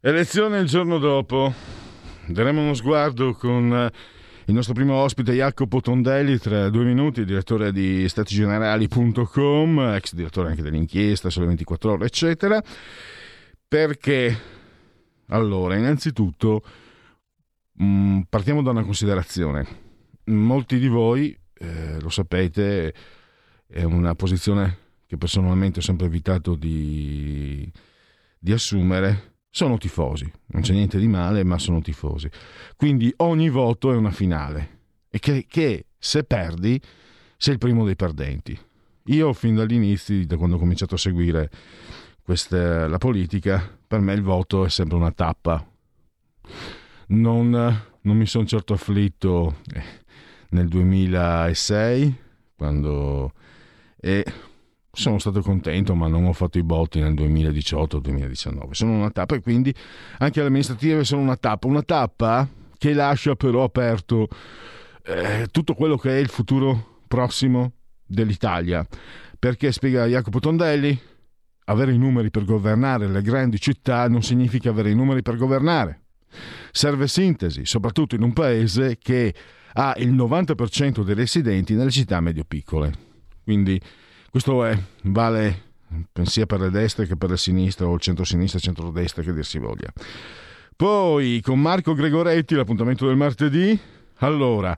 Elezione il giorno dopo. Daremo uno sguardo con eh, il nostro primo ospite Jacopo Tondelli, tra due minuti, direttore di statigenerali.com, ex direttore anche dell'inchiesta, sulle 24 ore, eccetera. Perché? Allora, innanzitutto mm, partiamo da una considerazione. Molti di voi, eh, lo sapete, è una posizione che personalmente ho sempre evitato di, di assumere sono tifosi, non c'è niente di male, ma sono tifosi. Quindi ogni voto è una finale e che, che se perdi sei il primo dei perdenti. Io fin dall'inizio, da quando ho cominciato a seguire questa, la politica, per me il voto è sempre una tappa. Non, non mi sono certo afflitto eh, nel 2006, quando... E sono stato contento, ma non ho fatto i botti nel 2018-2019. Sono una tappa e quindi anche le amministrative sono una tappa. Una tappa che lascia però aperto eh, tutto quello che è il futuro prossimo dell'Italia. Perché, spiega Jacopo Tondelli, avere i numeri per governare le grandi città non significa avere i numeri per governare. Serve sintesi, soprattutto in un paese che ha il 90% dei residenti nelle città medio-piccole. Quindi questo è, vale sia per le destre che per le sinistre o il centro-sinistra, centro-destra, che dir si voglia. Poi con Marco Gregoretti, l'appuntamento del martedì. Allora,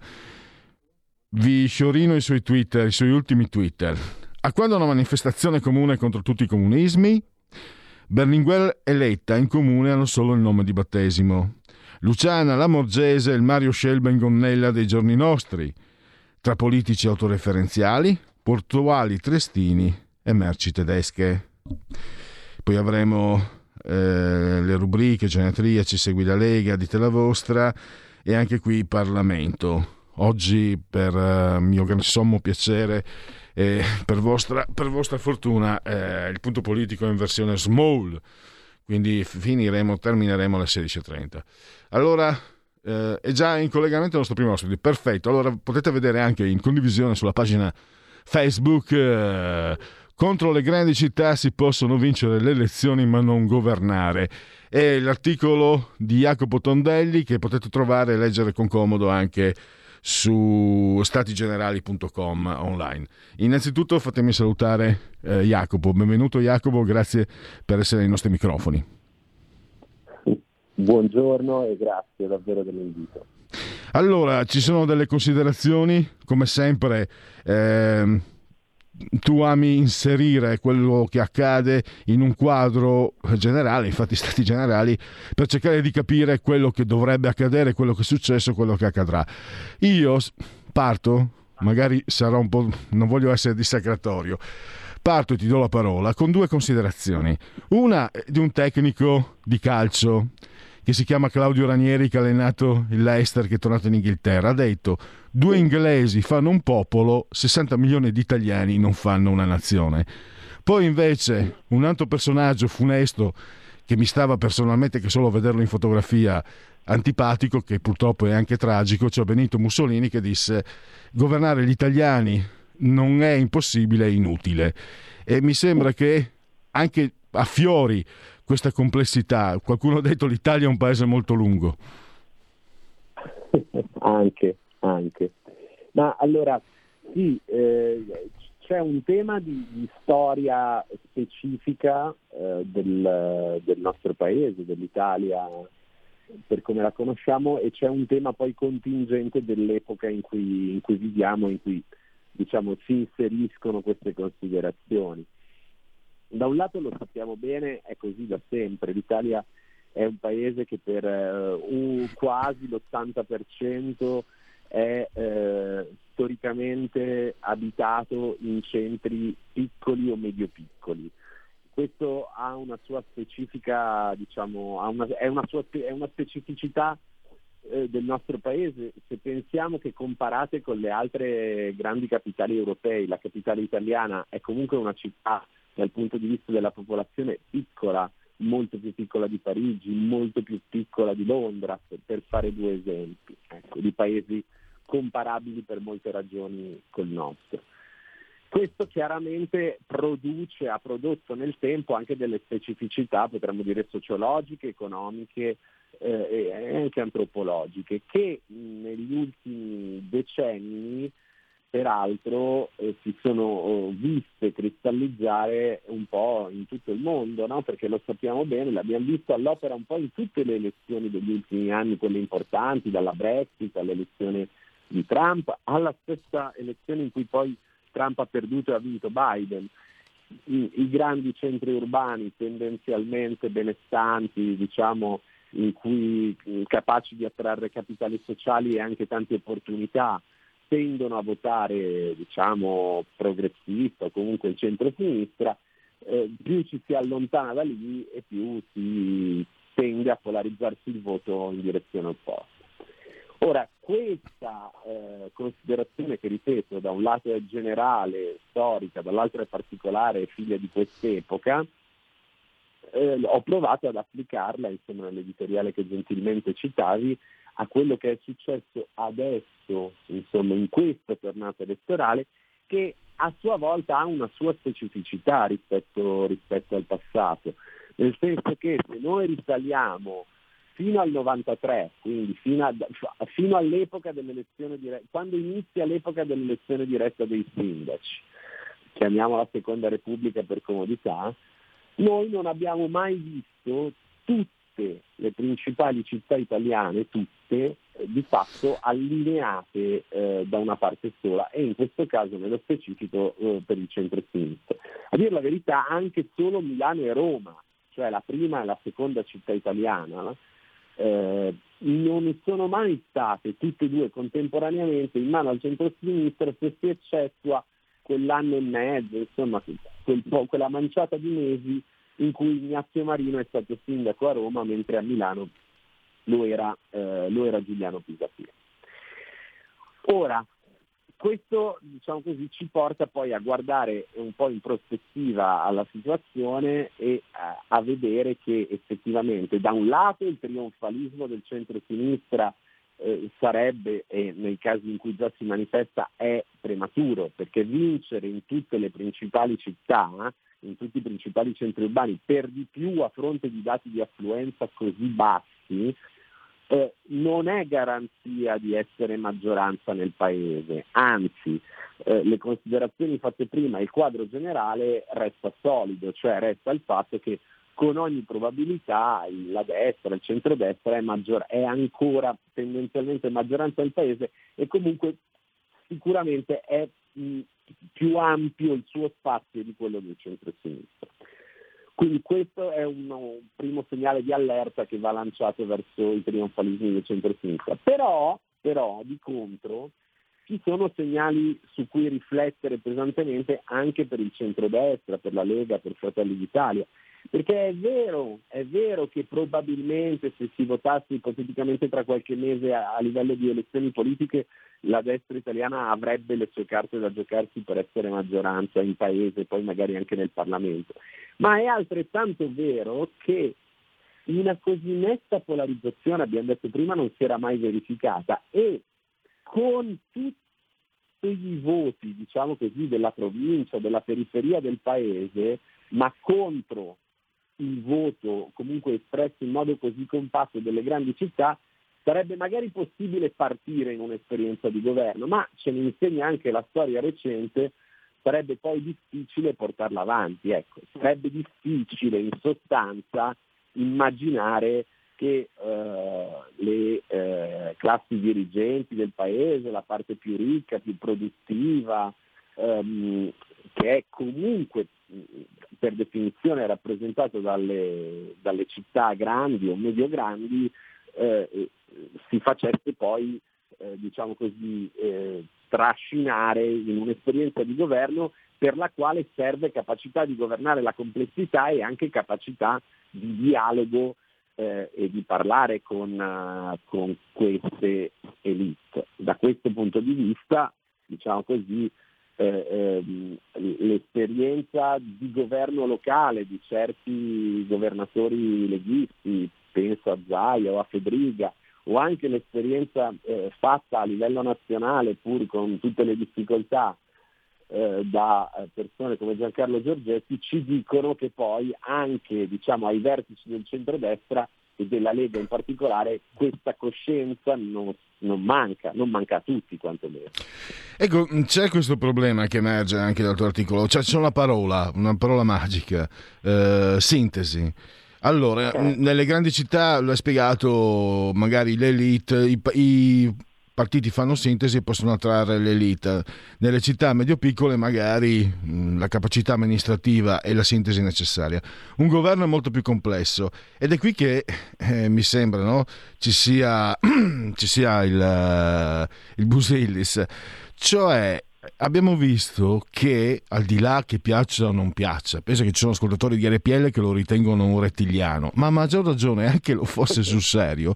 vi sciorino i suoi Twitter, i suoi ultimi Twitter. A quando una manifestazione comune contro tutti i comunismi? Berlinguer e Letta in comune hanno solo il nome di battesimo. Luciana Lamorgese e il Mario Scelben Gonnella dei giorni nostri. Tra politici autoreferenziali, portuali trestini e merci tedesche. Poi avremo eh, le rubriche Genetria, ci segui la Lega, dite la vostra e anche qui Parlamento. Oggi per uh, mio sommo piacere e per vostra, per vostra fortuna eh, il punto politico è in versione small, quindi finiremo, termineremo alle 16.30. Allora eh, è già in collegamento il nostro primo ospite, perfetto, allora potete vedere anche in condivisione sulla pagina Facebook. Eh, contro le grandi città si possono vincere le elezioni ma non governare. È l'articolo di Jacopo Tondelli che potete trovare e leggere con comodo anche su statigenerali.com online. Innanzitutto fatemi salutare eh, Jacopo. Benvenuto Jacopo, grazie per essere ai nostri microfoni. Buongiorno e grazie davvero dell'invito. Allora, ci sono delle considerazioni, come sempre. Ehm, tu ami inserire quello che accade in un quadro generale, infatti stati generali, per cercare di capire quello che dovrebbe accadere, quello che è successo, quello che accadrà. Io parto, magari sarò un po', non voglio essere dissacratorio, parto e ti do la parola con due considerazioni. Una di un tecnico di calcio che si chiama Claudio Ranieri, che ha allenato il Leicester, che è tornato in Inghilterra, ha detto due inglesi fanno un popolo, 60 milioni di italiani non fanno una nazione. Poi invece un altro personaggio funesto che mi stava personalmente che solo vederlo in fotografia antipatico, che purtroppo è anche tragico, cioè Benito Mussolini che disse governare gli italiani non è impossibile, è inutile. E mi sembra che anche a fiori questa complessità. Qualcuno ha detto che l'Italia è un paese molto lungo. anche, anche. Ma allora, sì, eh, c'è un tema di, di storia specifica eh, del, del, nostro paese, dell'Italia per come la conosciamo e c'è un tema poi contingente dell'epoca in cui, in cui viviamo, in cui diciamo, si inseriscono queste considerazioni. Da un lato lo sappiamo bene, è così da sempre, l'Italia è un paese che per uh, quasi l'80% è eh, storicamente abitato in centri piccoli o medio piccoli. Questo ha una sua specifica, diciamo, una, è, una sua, è, una specificità eh, del nostro paese. Se pensiamo che comparate con le altre grandi capitali europee, la capitale italiana è comunque una città dal punto di vista della popolazione piccola, molto più piccola di Parigi, molto più piccola di Londra, per fare due esempi, ecco, di paesi comparabili per molte ragioni col nostro. Questo chiaramente produce, ha prodotto nel tempo anche delle specificità, potremmo dire sociologiche, economiche eh, e anche antropologiche, che negli ultimi decenni peraltro eh, si sono oh, viste cristallizzare un po' in tutto il mondo, no? perché lo sappiamo bene, l'abbiamo visto all'opera un po' in tutte le elezioni degli ultimi anni, quelle importanti, dalla Brexit all'elezione di Trump, alla stessa elezione in cui poi Trump ha perduto e ha vinto Biden. I, i grandi centri urbani tendenzialmente benestanti, diciamo, in cui capaci di attrarre capitali sociali e anche tante opportunità, tendono a votare diciamo, progressista o comunque il centro-sinistra, eh, più ci si allontana da lì e più si tende a polarizzarsi il voto in direzione opposta. Ora, questa eh, considerazione che ripeto, da un lato è generale, storica, dall'altro è particolare, figlia di quest'epoca, eh, ho provato ad applicarla, insomma, nell'editoriale che gentilmente citavi, a quello che è successo adesso, insomma, in questa tornata elettorale, che a sua volta ha una sua specificità rispetto, rispetto al passato, nel senso che se noi risaliamo fino al 93, quindi fino, a, fino all'epoca dell'elezione diretta, quando inizia l'epoca dell'elezione diretta dei sindaci, chiamiamola seconda repubblica per comodità, noi non abbiamo mai visto tutte le principali città italiane, tutte, eh, di fatto allineate eh, da una parte sola e in questo caso nello specifico eh, per il centro-sinistra. A dire la verità anche solo Milano e Roma, cioè la prima e la seconda città italiana, eh, non sono mai state tutte e due contemporaneamente in mano al centro-sinistra se si eccettua quell'anno e mezzo, insomma quel quella manciata di mesi in cui Ignazio Marino è stato sindaco a Roma mentre a Milano lo era, eh, lo era Giuliano Pisapia. Ora, questo diciamo così, ci porta poi a guardare un po' in prospettiva alla situazione e a, a vedere che effettivamente da un lato il trionfalismo del centro-sinistra eh, sarebbe, e nei casi in cui già si manifesta, è prematuro, perché vincere in tutte le principali città, in tutti i principali centri urbani, per di più a fronte di dati di affluenza così bassi, eh, non è garanzia di essere maggioranza nel Paese, anzi eh, le considerazioni fatte prima, il quadro generale resta solido, cioè resta il fatto che con ogni probabilità la destra, il centrodestra è, maggior- è ancora tendenzialmente maggioranza del Paese e comunque sicuramente è mh, più ampio il suo spazio di quello del centro-sinistra. Quindi questo è un, primo segnale di allerta che va lanciato verso i trionfalismi del centro-sinistra. Però, però, di contro, ci sono segnali su cui riflettere pesantemente anche per il centrodestra, per la Lega, per Fratelli d'Italia. Perché è vero, è vero che probabilmente se si votasse ipoteticamente tra qualche mese a, a livello di elezioni politiche la destra italiana avrebbe le sue carte da giocarsi per essere maggioranza in paese, poi magari anche nel Parlamento. Ma è altrettanto vero che una così netta polarizzazione, abbiamo detto prima, non si era mai verificata e con tutti i voti, diciamo così, della provincia, della periferia del paese, ma contro il voto comunque espresso in modo così compatto delle grandi città, Sarebbe magari possibile partire in un'esperienza di governo, ma ce ne insegna anche la storia recente, sarebbe poi difficile portarla avanti. Ecco. Sarebbe difficile in sostanza immaginare che eh, le eh, classi dirigenti del paese, la parte più ricca, più produttiva, ehm, che è comunque per definizione rappresentata dalle, dalle città grandi o medio grandi, eh, si facesse poi, eh, diciamo così, eh, trascinare in un'esperienza di governo per la quale serve capacità di governare la complessità e anche capacità di dialogo eh, e di parlare con, uh, con, queste elite. Da questo punto di vista, diciamo così, eh, ehm, l'esperienza di governo locale di certi governatori leghisti, penso a Zaia o a Fedriga, o anche l'esperienza eh, fatta a livello nazionale, pur con tutte le difficoltà, eh, da eh, persone come Giancarlo Giorgetti ci dicono che poi anche diciamo, ai vertici del centrodestra e della Lega in particolare questa coscienza non, non manca, non manca a tutti quantomeno. Ecco, c'è questo problema che emerge anche dal tuo articolo, cioè c'è una parola, una parola magica, eh, sintesi. Allora, nelle grandi città, l'ha spiegato magari l'elite, i, i partiti fanno sintesi e possono attrarre l'elite. Nelle città medio-piccole magari mh, la capacità amministrativa e la sintesi necessaria. Un governo è molto più complesso ed è qui che eh, mi sembra no, ci sia, ci sia il, uh, il Busillis. Cioè abbiamo visto che al di là che piaccia o non piaccia, penso che ci sono ascoltatori di RPL che lo ritengono un rettiliano, ma a maggior ragione anche lo fosse sul serio,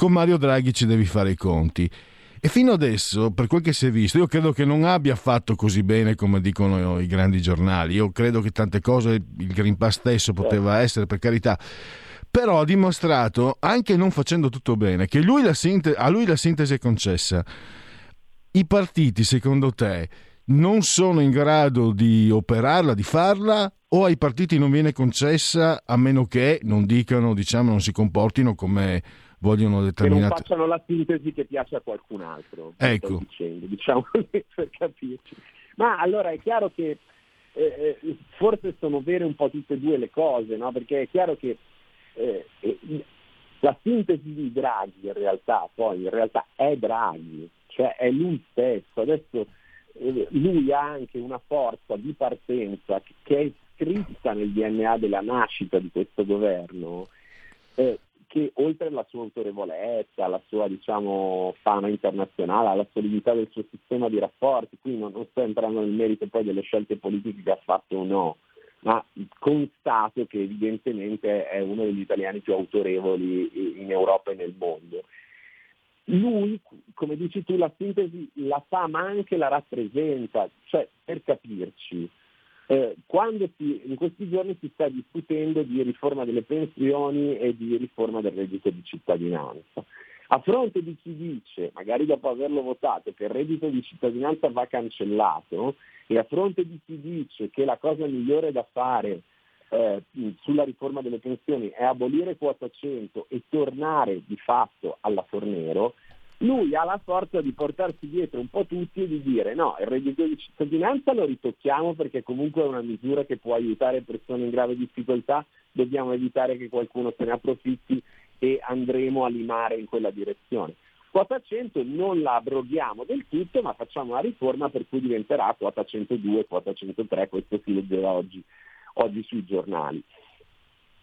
con Mario Draghi ci devi fare i conti. E fino adesso, per quel che si è visto, io credo che non abbia fatto così bene come dicono i grandi giornali. Io credo che tante cose, il Green Pass stesso poteva essere, per carità. Però ha dimostrato, anche non facendo tutto bene, che lui sinte- a lui la sintesi è concessa. I partiti, secondo te, non sono in grado di operarla, di farla, o ai partiti non viene concessa a meno che non dicano, diciamo, non si comportino come vogliono determinate... Che non facciano la sintesi che piace a qualcun altro. Ecco. Dicendo, diciamo per capirci. Ma allora è chiaro che eh, eh, forse sono vere un po' tutte e due le cose, no? perché è chiaro che eh, la sintesi di Draghi in realtà poi in realtà è Draghi, cioè è lui stesso. Adesso eh, lui ha anche una forza di partenza che è scritta nel DNA della nascita di questo governo, eh, che oltre alla sua autorevolezza, alla sua diciamo, fama internazionale, alla solidità del suo sistema di rapporti, qui non, non sto entrando nel merito poi delle scelte politiche che ha fatto o no, ma constato che evidentemente è uno degli italiani più autorevoli in Europa e nel mondo. Lui, come dici tu, la sintesi la fa ma anche la rappresenta, cioè per capirci, eh, quando si, in questi giorni si sta discutendo di riforma delle pensioni e di riforma del reddito di cittadinanza. A fronte di chi dice, magari dopo averlo votato, che il reddito di cittadinanza va cancellato e a fronte di chi dice che la cosa migliore da fare eh, sulla riforma delle pensioni è abolire quota 100 e tornare di fatto alla Fornero, lui ha la forza di portarsi dietro un po' tutti e di dire no, il reddito di cittadinanza lo ritocchiamo perché comunque è una misura che può aiutare persone in grave difficoltà, dobbiamo evitare che qualcuno se ne approfitti e andremo a limare in quella direzione. Quota 100 non la abroghiamo del tutto, ma facciamo una riforma per cui diventerà quota 102, quota 103, questo si leggeva oggi, oggi sui giornali.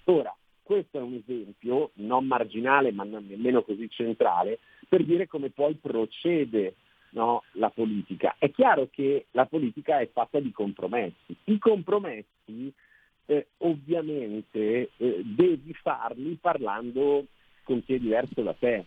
Ora, questo è un esempio non marginale ma nemmeno così centrale per dire come poi procede no, la politica. È chiaro che la politica è fatta di compromessi. I compromessi eh, ovviamente eh, devi farli parlando con chi è diverso da te.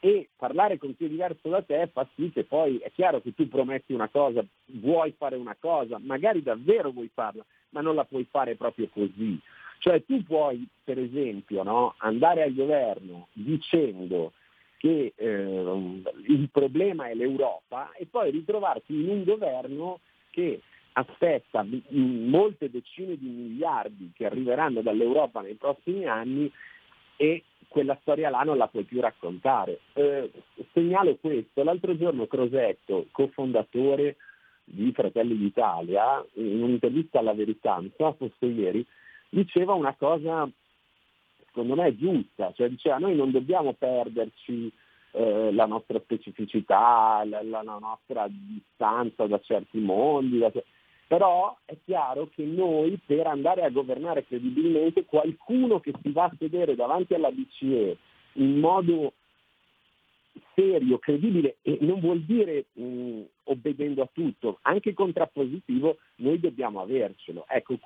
E parlare con chi è diverso da te fa sì che poi è chiaro che tu prometti una cosa, vuoi fare una cosa, magari davvero vuoi farla, ma non la puoi fare proprio così. Cioè tu puoi, per esempio, no, andare al governo dicendo che eh, il problema è l'Europa e poi ritrovarti in un governo che aspetta molte decine di miliardi che arriveranno dall'Europa nei prossimi anni e quella storia là non la puoi più raccontare. Eh, segnalo questo, l'altro giorno Crosetto, cofondatore di Fratelli d'Italia, in un'intervista alla Verità, non so, forse ieri, diceva una cosa secondo me giusta, cioè diceva noi non dobbiamo perderci eh, la nostra specificità, la, la, la, nostra distanza da certi mondi, da, però è chiaro che noi per andare a governare credibilmente qualcuno che si va a sedere davanti alla BCE in modo serio, credibile e non vuol dire mh, obbedendo a tutto, anche contrappositivo, noi dobbiamo avercelo. Ecco,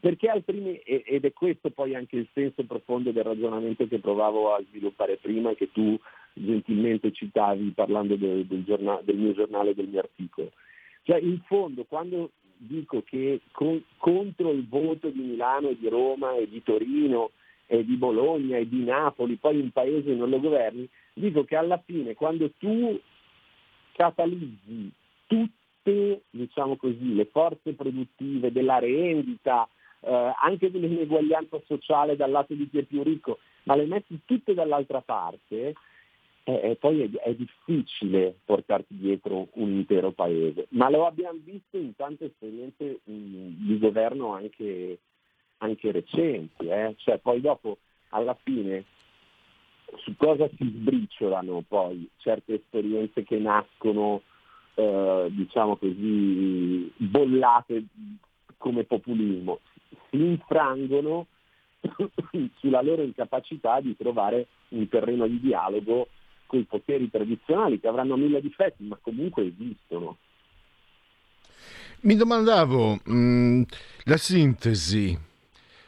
perché altrimenti, ed è questo poi anche il senso profondo del ragionamento che provavo a sviluppare prima e che tu gentilmente citavi parlando del, del, giornale, del mio giornale, del mio articolo. Cioè, in fondo, quando dico che con, contro il voto di Milano e di Roma e di Torino e di Bologna e di Napoli, poi un paese non lo governi, dico che alla fine quando tu catalizzi tutte diciamo così, le forze produttive della rendita, eh, anche dell'ineguaglianza sociale dal lato di chi è più ricco, ma le metti tutte dall'altra parte, eh, poi è, è, difficile portarti dietro un intero paese, ma lo abbiamo visto in tante esperienze mh, di governo anche, anche recenti, eh? cioè poi dopo alla fine su cosa si sbriciolano poi certe esperienze che nascono, eh, diciamo così, bollate come populismo, si infrangono sulla loro incapacità di trovare un terreno di dialogo con i poteri tradizionali che avranno mille difetti, ma comunque esistono. Mi domandavo, mh, mm, la sintesi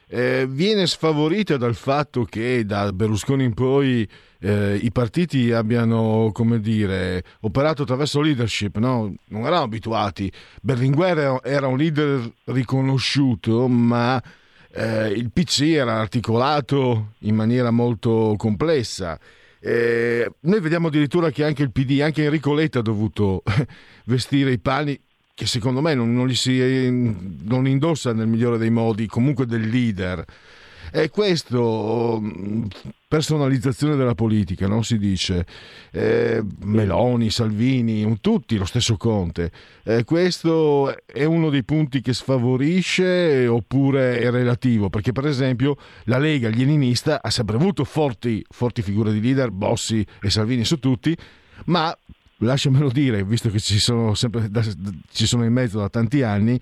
eh, viene sfavorita dal fatto che da Berlusconi in poi eh, i partiti abbiano, come dire, operato attraverso leadership, no? non erano abituati. Berlinguer era un leader riconosciuto, ma eh, il PC era articolato in maniera molto complessa. Eh, noi vediamo addirittura che anche il PD, anche Enrico Letta ha dovuto vestire i panni che secondo me non, non, si, non indossa nel migliore dei modi, comunque del leader. E questo, mm, personalizzazione della politica, non si dice eh, Meloni, Salvini, tutti lo stesso Conte. Eh, questo è uno dei punti che sfavorisce oppure è relativo? Perché per esempio la Lega, il ha sempre avuto forti, forti figure di leader, Bossi e Salvini su tutti, ma lasciamelo dire, visto che ci sono, sempre, ci sono in mezzo da tanti anni,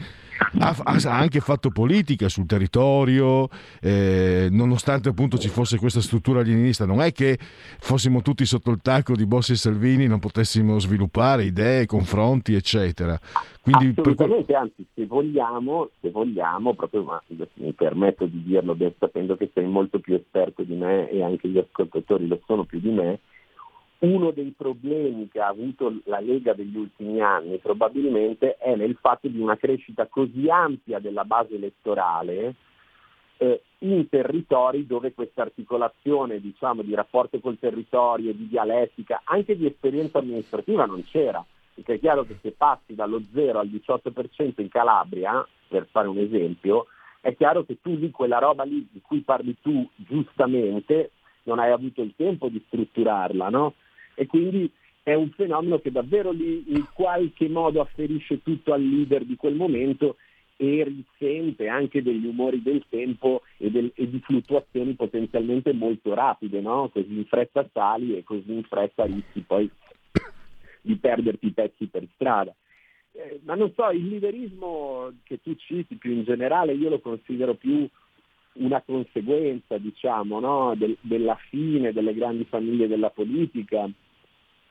ha, ha anche fatto politica sul territorio, eh, nonostante appunto ci fosse questa struttura leninista, non è che fossimo tutti sotto il tacco di Bossi e Salvini, non potessimo sviluppare idee, confronti, eccetera. Quindi Assolutamente, per... anzi, se vogliamo, se vogliamo, proprio ma mi permetto di dirlo ben sapendo che sei molto più esperto di me e anche gli ascoltatori lo sono più di me, uno dei problemi che ha avuto la Lega degli ultimi anni probabilmente è nel fatto di una crescita così ampia della base elettorale eh, in territori dove questa articolazione diciamo, di rapporto col territorio, di dialettica, anche di esperienza amministrativa non c'era. Perché è chiaro che se passi dallo 0 al 18% in Calabria, per fare un esempio, è chiaro che tu lì quella roba lì di cui parli tu giustamente non hai avuto il tempo di strutturarla, no? E quindi è un fenomeno che davvero lì in qualche modo afferisce tutto al leader di quel momento e risente anche degli umori del tempo e, del, e di fluttuazioni potenzialmente molto rapide, no? così in fretta sali e così in fretta rischi poi di perderti i pezzi per strada. Eh, ma non so, il liberismo che tu citi più in generale io lo considero più una conseguenza, diciamo, no? Del, della fine delle grandi famiglie della politica,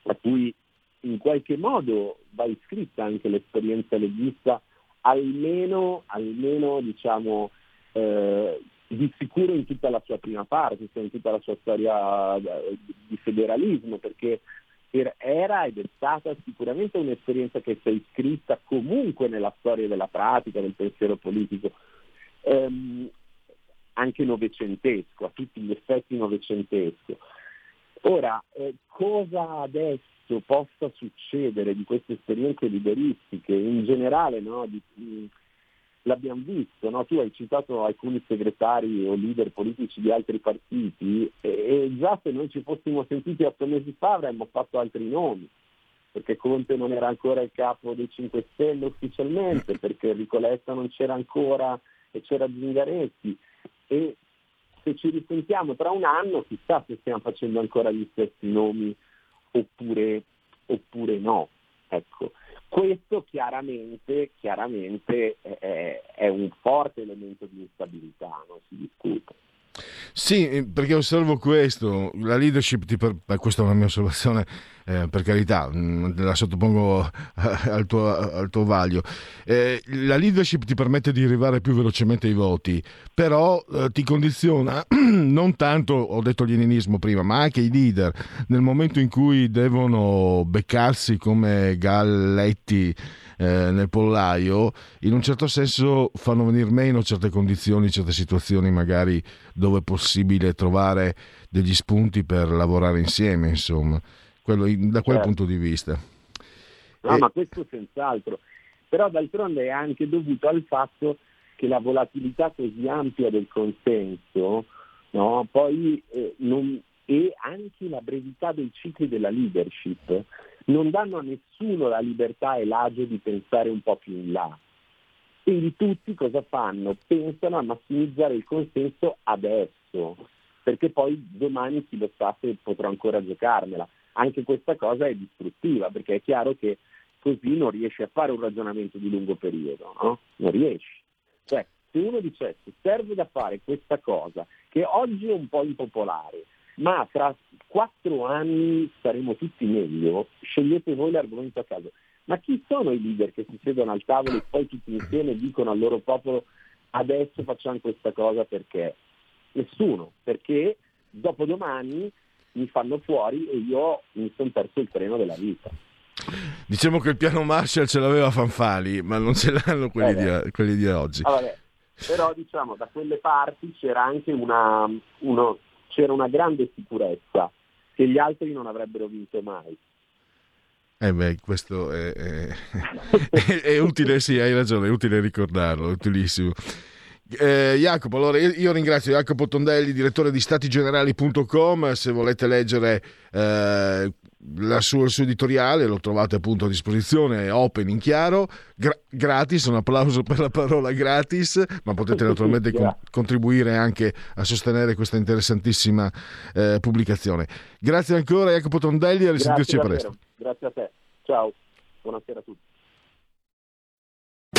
a cui in qualche modo va iscritta anche l'esperienza leghista, almeno, almeno diciamo, eh, di sicuro in tutta la sua prima parte, cioè in tutta la sua storia eh, di federalismo, perché era ed è stata sicuramente un'esperienza che si è iscritta comunque nella storia della pratica, del pensiero politico, ehm, anche novecentesco, a tutti gli effetti novecentesco. Ora, eh, cosa adesso possa succedere di queste esperienze liberistiche in generale, no? di, mh, l'abbiamo visto, no? tu hai citato alcuni segretari o leader politici di altri partiti e, e già se noi ci fossimo sentiti otto mesi fa avremmo fatto altri nomi, perché Conte non era ancora il capo dei 5 Stelle ufficialmente, perché Enrico Letta non c'era ancora e c'era Zingaretti e se ci risentiamo tra un anno chissà se stiamo facendo ancora gli stessi nomi oppure, oppure no. Ecco. Questo chiaramente, chiaramente è, è, un forte elemento di instabilità, non si discute. Sì, perché osservo questo, la leadership, per... questa è una mia osservazione, eh, per carità, mm, la sottopongo al tuo, al tuo vaglio. Eh, la leadership ti permette di arrivare più velocemente ai voti, però eh, ti condiziona non tanto, ho detto l'ienismo prima, ma anche i leader nel momento in cui devono beccarsi come galletti eh, nel pollaio, in un certo senso fanno venire meno certe condizioni, certe situazioni magari dove è possibile trovare degli spunti per lavorare insieme, insomma, Quello, da quel certo. punto di vista. No, e... ma questo senz'altro. Però d'altronde è anche dovuto al fatto che la volatilità così ampia del consenso no, poi eh, non, e anche la brevità dei cicli della leadership non danno a nessuno la libertà e l'agio di pensare un po' più in là. Quindi tutti cosa fanno? Pensano a massimizzare il consenso adesso, perché poi domani chi lo sa se potrò ancora giocarmela. Anche questa cosa è distruttiva, perché è chiaro che così non riesci a fare un ragionamento di lungo periodo, no? Non riesci. Cioè, se uno dicesse serve da fare questa cosa, che oggi è un po' impopolare, ma tra quattro anni saremo tutti meglio, scegliete voi l'argomento a caso. Ma chi sono i leader che si siedono al tavolo e poi tutti insieme dicono al loro popolo adesso facciamo questa cosa perché? Nessuno, perché dopodomani mi fanno fuori e io mi sono perso il treno della vita. Diciamo che il piano Marshall ce l'aveva Fanfali, ma non ce l'hanno quelli, eh di, quelli di, oggi. Ah, Però diciamo da quelle parti c'era anche una, uno, c'era una grande sicurezza che gli altri non avrebbero vinto mai. Eh beh, questo è, è, è, è, utile, sì, hai ragione, è utile ricordarlo, è utilissimo. Eh, Jacopo, allora io ringrazio Jacopo Tondelli, direttore di statigenerali.com, se volete leggere eh, la sua, il suo editoriale lo trovate appunto a disposizione, open in chiaro, gra- gratis, un applauso per la parola gratis, ma potete naturalmente con- contribuire anche a sostenere questa interessantissima eh, pubblicazione. Grazie ancora Jacopo Tondelli, a risentirci presto. Grazie a te, ciao, buonasera a tutti.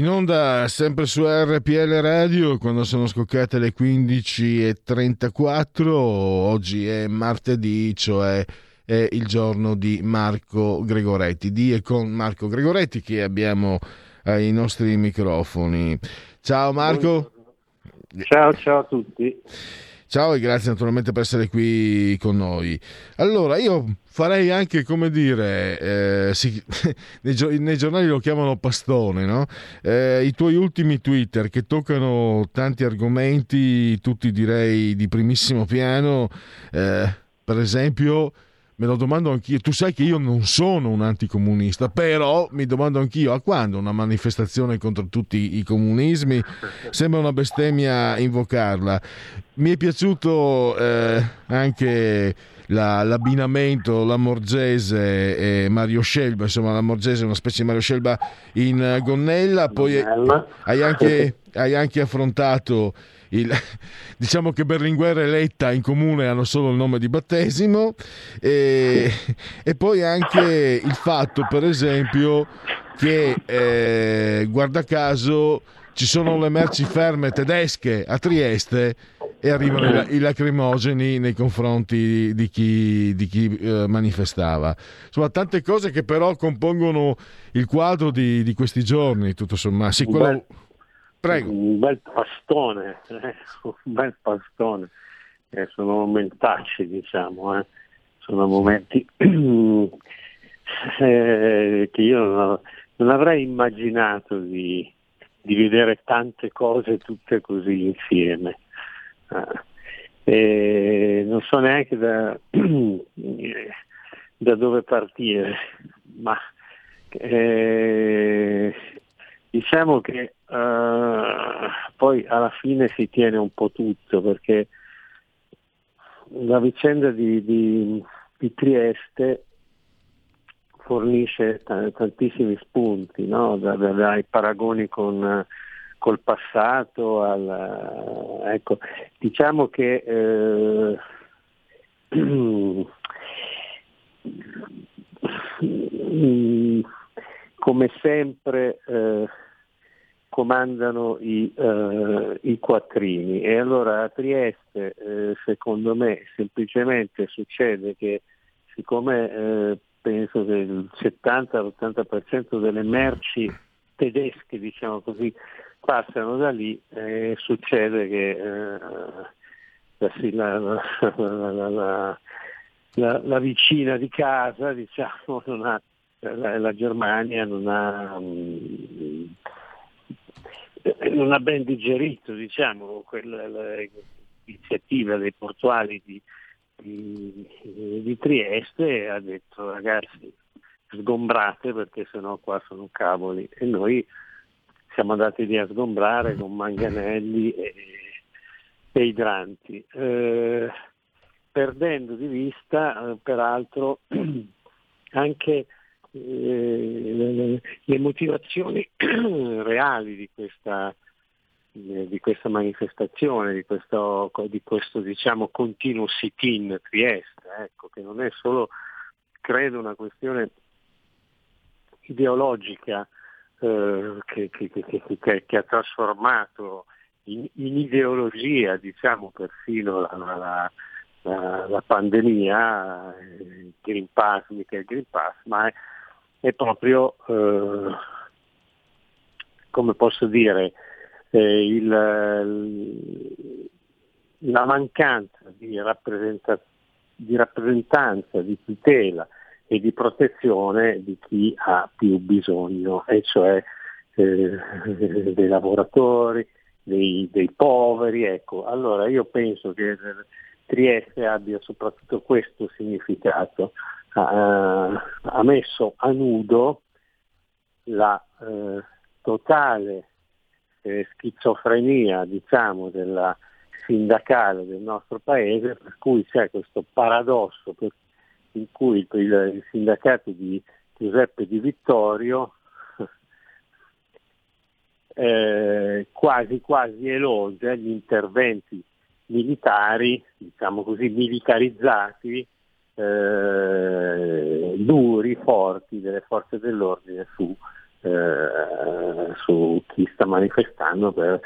In onda sempre su RPL Radio quando sono scoccate le 15.34, oggi è martedì, cioè è il giorno di Marco Gregoretti, di e con Marco Gregoretti che abbiamo ai nostri microfoni. Ciao Marco. Ciao, ciao a tutti. Ciao e grazie naturalmente per essere qui con noi. Allora, io farei anche, come dire, eh, si, nei, nei, giornali lo chiamano pastone, no? Eh, I tuoi ultimi Twitter che toccano tanti argomenti, tutti direi di primissimo piano, eh, per esempio... Me lo domando anch'io, tu sai che io non sono un anticomunista, però mi domando anch'io a quando una manifestazione contro tutti i comunismi? Sembra una bestemmia invocarla. Mi è piaciuto eh, anche la, l'abbinamento, la Morgese e Mario Scelba, insomma la Morgese è una specie di Mario Scelba in gonnella, poi hai anche, hai anche affrontato il, diciamo che Berlinguer e Letta in comune hanno solo il nome di battesimo e, e poi anche il fatto per esempio che eh, guarda caso ci sono le merci ferme tedesche a Trieste e arrivano i, lacrimogeni nei confronti di chi, di chi eh, manifestava. Insomma, tante cose che però compongono il quadro di, di questi giorni, tutto sommato. Sì, quello... Prego. Un bel pastone, eh? un bel pastone. Eh, sono momentacci, diciamo, eh? sono momenti eh, che io non, non avrei immaginato di, di, vedere tante cose tutte così insieme. Eh, non so neanche da, da dove partire, ma eh, diciamo che uh, poi alla fine si tiene un po' tutto perché la vicenda di, di, di Trieste fornisce t- tantissimi spunti, no? da, da, dai paragoni con, col passato, al, ecco, diciamo che eh, come sempre eh, comandano i, eh, i, quattrini. E allora a Trieste eh, secondo me semplicemente succede che siccome eh, penso che il 70-80% delle merci tedesche diciamo così passano da lì e succede che eh, la, la, la, la, vicina di casa diciamo non ha la, Germania non ha mm, non ha ben digerito diciamo, l'iniziativa dei portuali di, di, di, Trieste e ha detto ragazzi sgombrate perché sennò qua sono cavoli e noi siamo andati lì a sgombrare con manganelli e, e idranti, eh, perdendo di vista eh, peraltro anche eh, le motivazioni reali di questa, eh, di questa manifestazione, di questo, di questo diciamo, continuo sit-in Trieste, ecco, che non è solo, credo, una questione ideologica eh, che, che, che, che, ha trasformato in, in ideologia diciamo, perfino la, la, la, la pandemia, il Green Pass, mica il Green Pass, ma è, è proprio, eh, come posso dire, eh, il, la mancanza di, rappresenta, di rappresentanza, di tutela e di protezione di chi ha più bisogno, e cioè eh, dei lavoratori, dei, dei, poveri. Ecco. Allora io penso che Trieste abbia soprattutto questo significato, ha, messo a nudo la eh, totale eh, schizofrenia diciamo, della sindacale del nostro paese, per cui c'è questo paradosso per, in cui il, il, sindacato di Giuseppe Di Vittorio eh, quasi quasi elogia gli interventi militari, diciamo così, militarizzati eh, duri, forti delle forze dell'ordine su, eh, su, chi sta manifestando per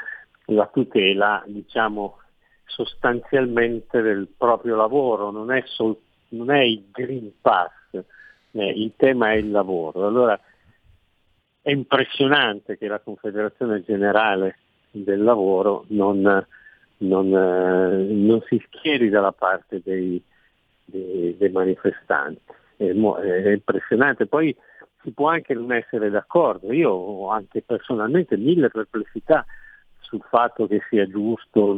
la tutela diciamo, sostanzialmente del proprio lavoro, non è, sol- non è il Green Pass, eh, il tema è il lavoro. Allora è impressionante che la Confederazione Generale del Lavoro non, non, eh, non si schieri dalla parte dei, dei, manifestanti. È, impressionante. Poi si può anche non essere d'accordo. Io ho anche personalmente mille perplessità sul fatto che sia giusto,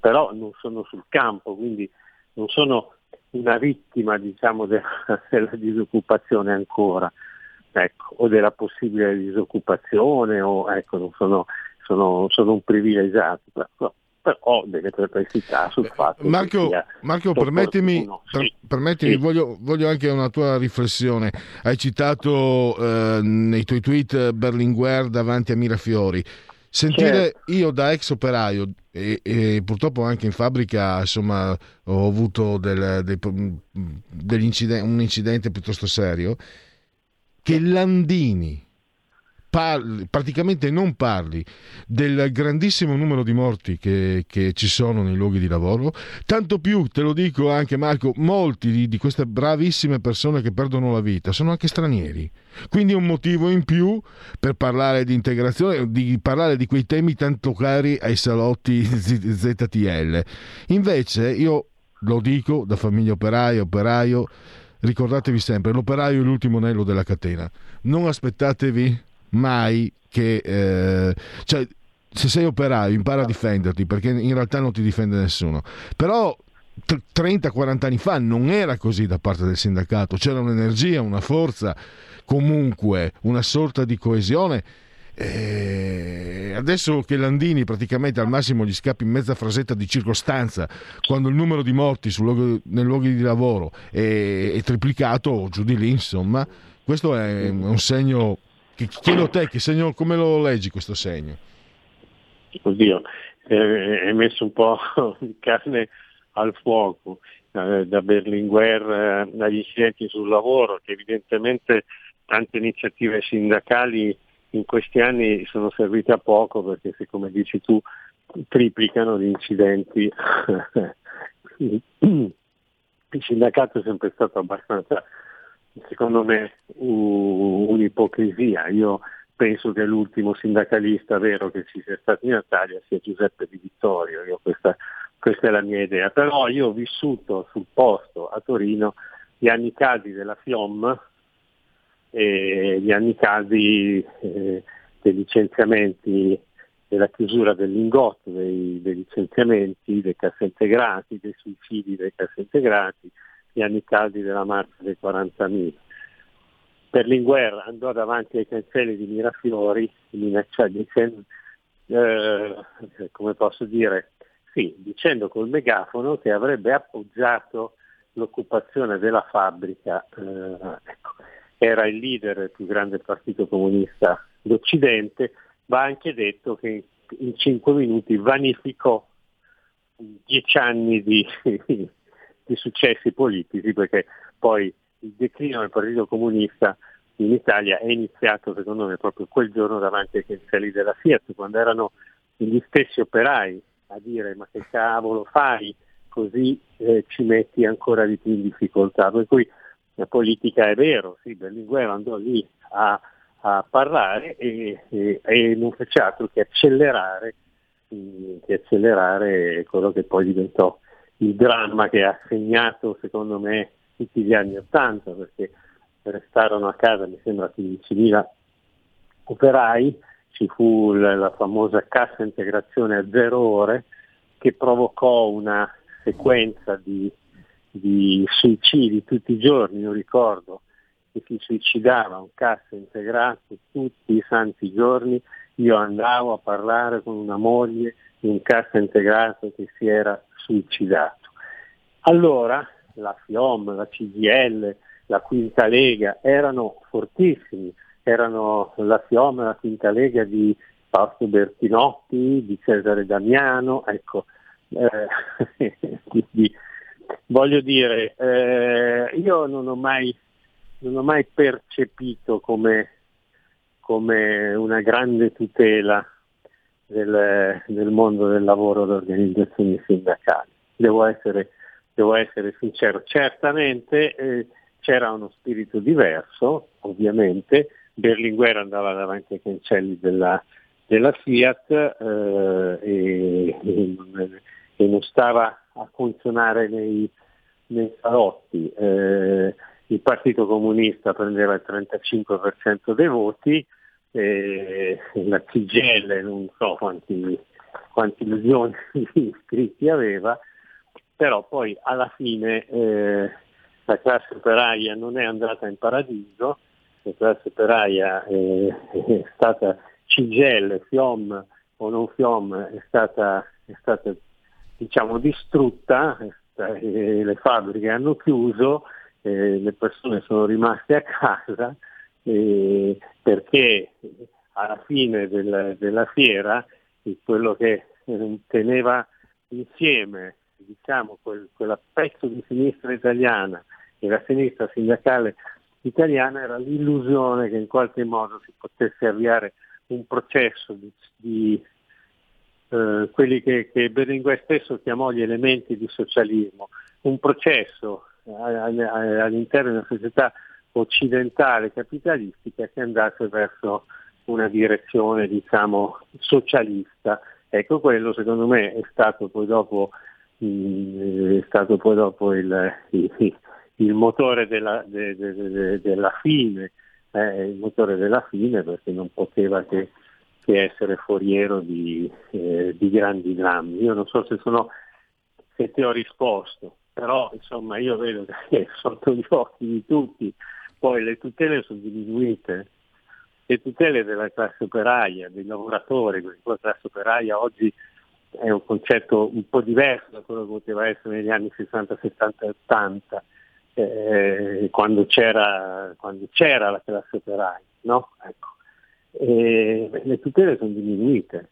però non sono sul campo, quindi non sono una vittima diciamo, della, della disoccupazione ancora, ecco, o della possibile disoccupazione, o ecco, sono, sono, sono un privilegiato. Però, però ho delle perplessità sul fatto Marco, che Marco permettimi, sì, permettimi sì. Voglio, voglio, anche una tua riflessione. Hai citato eh, nei tuoi tweet Berlinguer davanti a Mirafiori. Sentire certo. io da ex operaio e, e, purtroppo anche in fabbrica insomma, ho avuto del, del, un incidente piuttosto serio che Landini parli, praticamente non parli del grandissimo numero di morti che, che, ci sono nei luoghi di lavoro, tanto più, te lo dico anche Marco, molti di, di queste bravissime persone che perdono la vita sono anche stranieri. Quindi è un motivo in più per parlare di integrazione, di parlare di quei temi tanto cari ai salotti ZTL. Invece io lo dico da famiglia operaia, operaio, ricordatevi sempre, l'operaio è l'ultimo anello della catena. Non aspettatevi mai che... Eh, cioè, se sei operaio impara a difenderti perché in realtà non ti difende nessuno. Però 30-40 anni fa non era così da parte del sindacato, c'era un'energia, una forza, comunque una sorta di coesione. E adesso che Landini praticamente al massimo gli scappa in mezza frasetta di circostanza quando il numero di morti luogo, nei luoghi di lavoro è, è triplicato giù di lì, insomma, questo è un segno Chiedo a te segno, come lo leggi questo segno? Oddio, eh, è messo un po' di carne al fuoco eh, da Berlinguer eh, agli incidenti sul lavoro, che evidentemente tante iniziative sindacali in questi anni sono servite a poco perché se come dici tu triplicano gli incidenti. Il sindacato è sempre stato abbastanza, secondo me, un'ipocrisia. Io penso che l'ultimo sindacalista vero che ci sia stato in Italia sia Giuseppe Di Vittorio, io questa, questa, è la mia idea. Però io ho vissuto sul posto a Torino gli anni caldi della FIOM e gli anni caldi eh, dei licenziamenti, della chiusura del lingotto, dei, dei licenziamenti, dei cassaintegrati, dei suicidi dei cassaintegrati, gli anni caldi della marcia dei 40.000. Berlinguer andò davanti ai cancelli di Mirafiori dicendo, eh, come posso dire, sì, dicendo col megafono che avrebbe appoggiato l'occupazione della fabbrica. Eh, ecco, era il leader del più grande partito comunista d'Occidente, va anche detto che in cinque minuti vanificò dieci anni di, di successi politici perché poi il declino del Partito Comunista in Italia è iniziato secondo me proprio quel giorno davanti ai cancelli della Fiat, quando erano gli stessi operai a dire ma che cavolo fai, così eh, ci metti ancora di più in difficoltà. Per cui la politica è vero, sì, Berlinguer andò lì a, a parlare e, e, e, non fece altro che accelerare, che accelerare quello che poi diventò il dramma che ha segnato secondo me tutti gli anni Ottanta, perché restarono a casa mi sembra 15.000 operai, ci fu la, famosa cassa integrazione a zero ore che provocò una sequenza di, di suicidi tutti i giorni, io ricordo che si suicidava un cassa integrato tutti i santi giorni, io andavo a parlare con una moglie di un cassa integrato che si era suicidato. Allora la FIOM, la CGL, la Quinta Lega erano fortissimi, erano la FIOM, la Quinta Lega di Fausto Bertinotti, di Cesare Damiano, ecco, eh, voglio dire, eh, io non ho mai, non ho mai percepito come, come, una grande tutela del, del mondo del lavoro le organizzazioni sindacali. Devo essere devo essere sincero, certamente eh, c'era uno spirito diverso, ovviamente, Berlinguer andava davanti ai cancelli della, della Fiat eh, e, e, e, non stava a funzionare nei, nei salotti. Eh, il Partito Comunista prendeva il 35% dei voti, eh, la CGL non so quanti, quanti milioni di iscritti aveva, però poi alla fine eh, la classe operaia non è andata in paradiso, la classe operaia è, è stata CGL, FIOM o non FIOM è stata, è stata diciamo, distrutta, eh, le fabbriche hanno chiuso, eh, le persone sono rimaste a casa perché alla fine del, della fiera quello che eh, teneva insieme diciamo, quel, quel pezzo di sinistra italiana e la sinistra sindacale italiana era l'illusione che in qualche modo si potesse avviare un processo di, di eh, quelli che, che Berlinguer stesso chiamò gli elementi di socialismo, un processo all'interno una società occidentale capitalistica che andasse verso una direzione diciamo socialista. Ecco quello secondo me è stato poi dopo è stato poi dopo il, il, il motore della, de, de, de, della fine, eh, il motore della fine perché non poteva che, che essere foriero di, eh, di, grandi drammi. Io non so se, sono, se ti ho risposto, però insomma io vedo che sotto gli occhi di tutti poi le tutele sono diminuite, le tutele della classe operaia, dei lavoratori, la classe operaia oggi è un concetto un po' diverso da quello che poteva essere negli anni 60, 70 e 80, eh, quando, c'era, quando, c'era, la classe operaia. No? Ecco. le tutele sono diminuite.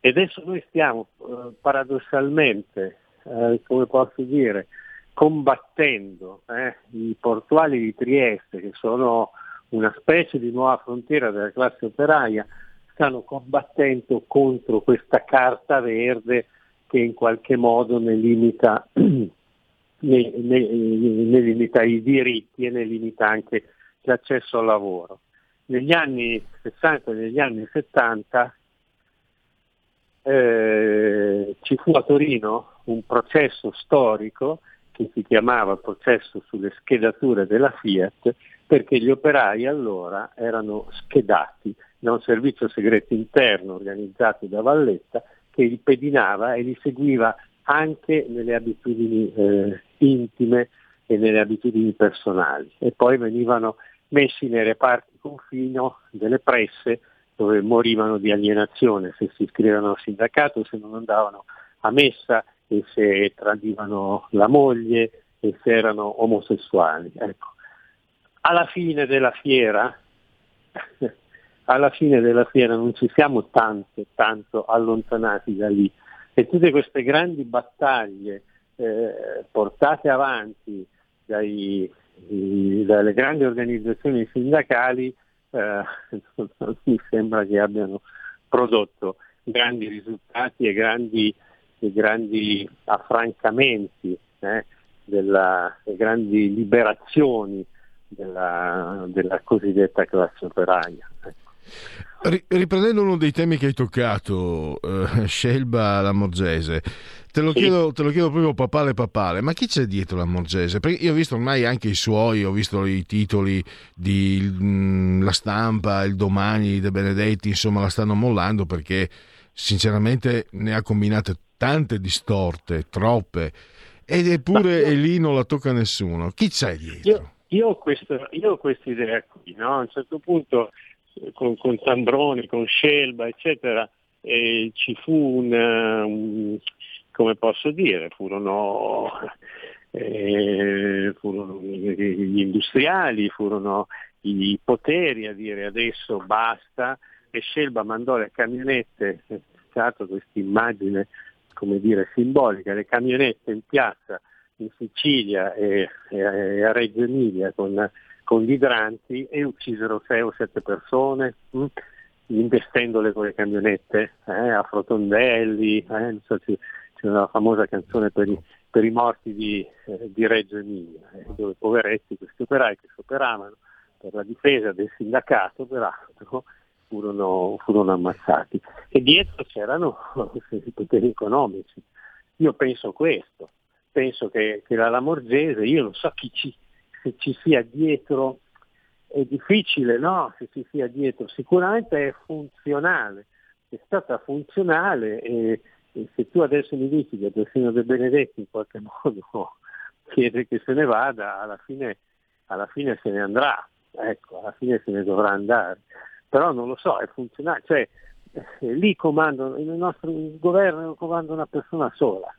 E adesso noi stiamo eh, paradossalmente, eh, come posso dire, combattendo eh, i portuali di Trieste, che sono una specie di nuova frontiera della classe operaia, stanno combattendo contro questa carta verde che in qualche modo ne limita, ne, ne, ne limita i diritti e ne limita anche l'accesso al lavoro. Negli anni 60 e negli anni 70 eh, ci fu a Torino un processo storico che si chiamava processo sulle schedature della Fiat perché gli operai allora erano schedati da un servizio segreto interno organizzato da Valletta che li pedinava e li seguiva anche nelle abitudini eh, intime e nelle abitudini personali. E poi venivano messi nei reparti confino delle presse dove morivano di alienazione se si iscrivevano al sindacato, se non andavano a messa e se tradivano la moglie e se erano omosessuali. Ecco. Alla fine della fiera alla fine della fiera non ci siamo tanto, tanto allontanati da lì e tutte queste grandi battaglie eh, portate avanti dai, i, dalle grandi organizzazioni sindacali eh, mi sembra che abbiano prodotto grandi risultati e grandi, e grandi affrancamenti, eh, della, e grandi liberazioni della, della cosiddetta classe operaia. Ecco. Riprendendo uno dei temi che hai toccato, eh, Scelba la Morgese, te lo, sì. chiedo, te lo, chiedo, proprio papale papale, ma chi c'è dietro la Morgese? Perché io ho visto ormai anche i suoi, ho visto i titoli di mh, La Stampa, Il Domani, De Benedetti, insomma la stanno mollando perché sinceramente ne ha combinate tante distorte, troppe, ed eppure io... lì non la tocca nessuno. Chi c'è dietro? Io, io ho questa idea qui, no? a un certo punto con, con Tambroni, con Scelba, eccetera, e ci fu un, un come posso dire, furono, eh, furono gli industriali, furono i poteri a dire adesso basta e Scelba mandò le camionette, è stata questa immagine come dire, simbolica, le camionette in piazza in Sicilia e, e a Reggio Emilia con con gli idranti e uccisero sei o sette persone mh? Hm, investendole con le camionette eh, a Frotondelli, eh, so, c'è, c'è una famosa canzone per i, per i morti di, eh, di, Reggio Emilia, eh, dove poveretti, questi operai che si operavano per la difesa del sindacato, peraltro, furono, furono ammazzati. E dietro c'erano i poteri economici. Io penso questo, penso che, che la Lamorgese, io non so chi ci, se ci sia dietro, è difficile, no? Se ci sia dietro, sicuramente è funzionale, è stata funzionale e, e se tu adesso mi dici che persino De Benedetti in qualche modo chiede che se ne vada, alla fine, alla fine se ne andrà, ecco, alla fine se ne dovrà andare. Però non lo so, è funzionale, cioè eh, lì comando, il nostro governo comanda una persona sola,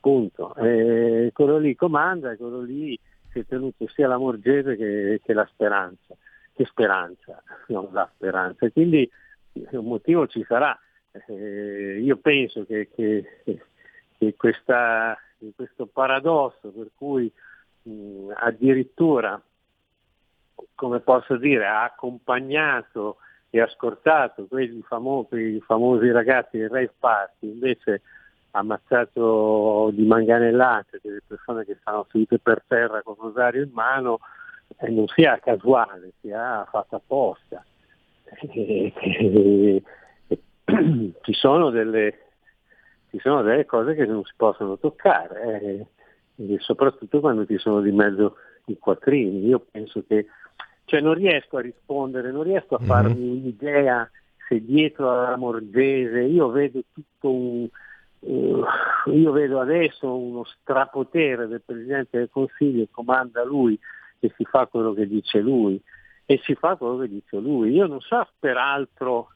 punto. E quello lì comanda e quello lì si è tenuto sia la Morgese che, che la Speranza, che Speranza, non la Speranza. quindi un motivo ci sarà. Eh, io penso che, che, che questa, questo paradosso per cui mh, addirittura, come posso dire, ha accompagnato e ha scortato quei famosi, famosi ragazzi del Rave Party, invece ammazzato di manganellate delle persone che stanno sedute per terra con rosario in mano e non sia casuale, sia fatta apposta. Ci, sono delle, ci sono delle cose che non si possono toccare, eh, soprattutto quando ci sono di mezzo i quattrini. Io penso che cioè non riesco a rispondere, non riesco a mm-hmm. farmi un'idea se dietro alla Morgese io vedo tutto un, eh, io vedo adesso uno strapotere del Presidente del Consiglio, comanda lui e si fa quello che dice lui e si fa quello che dice lui. Io non so peraltro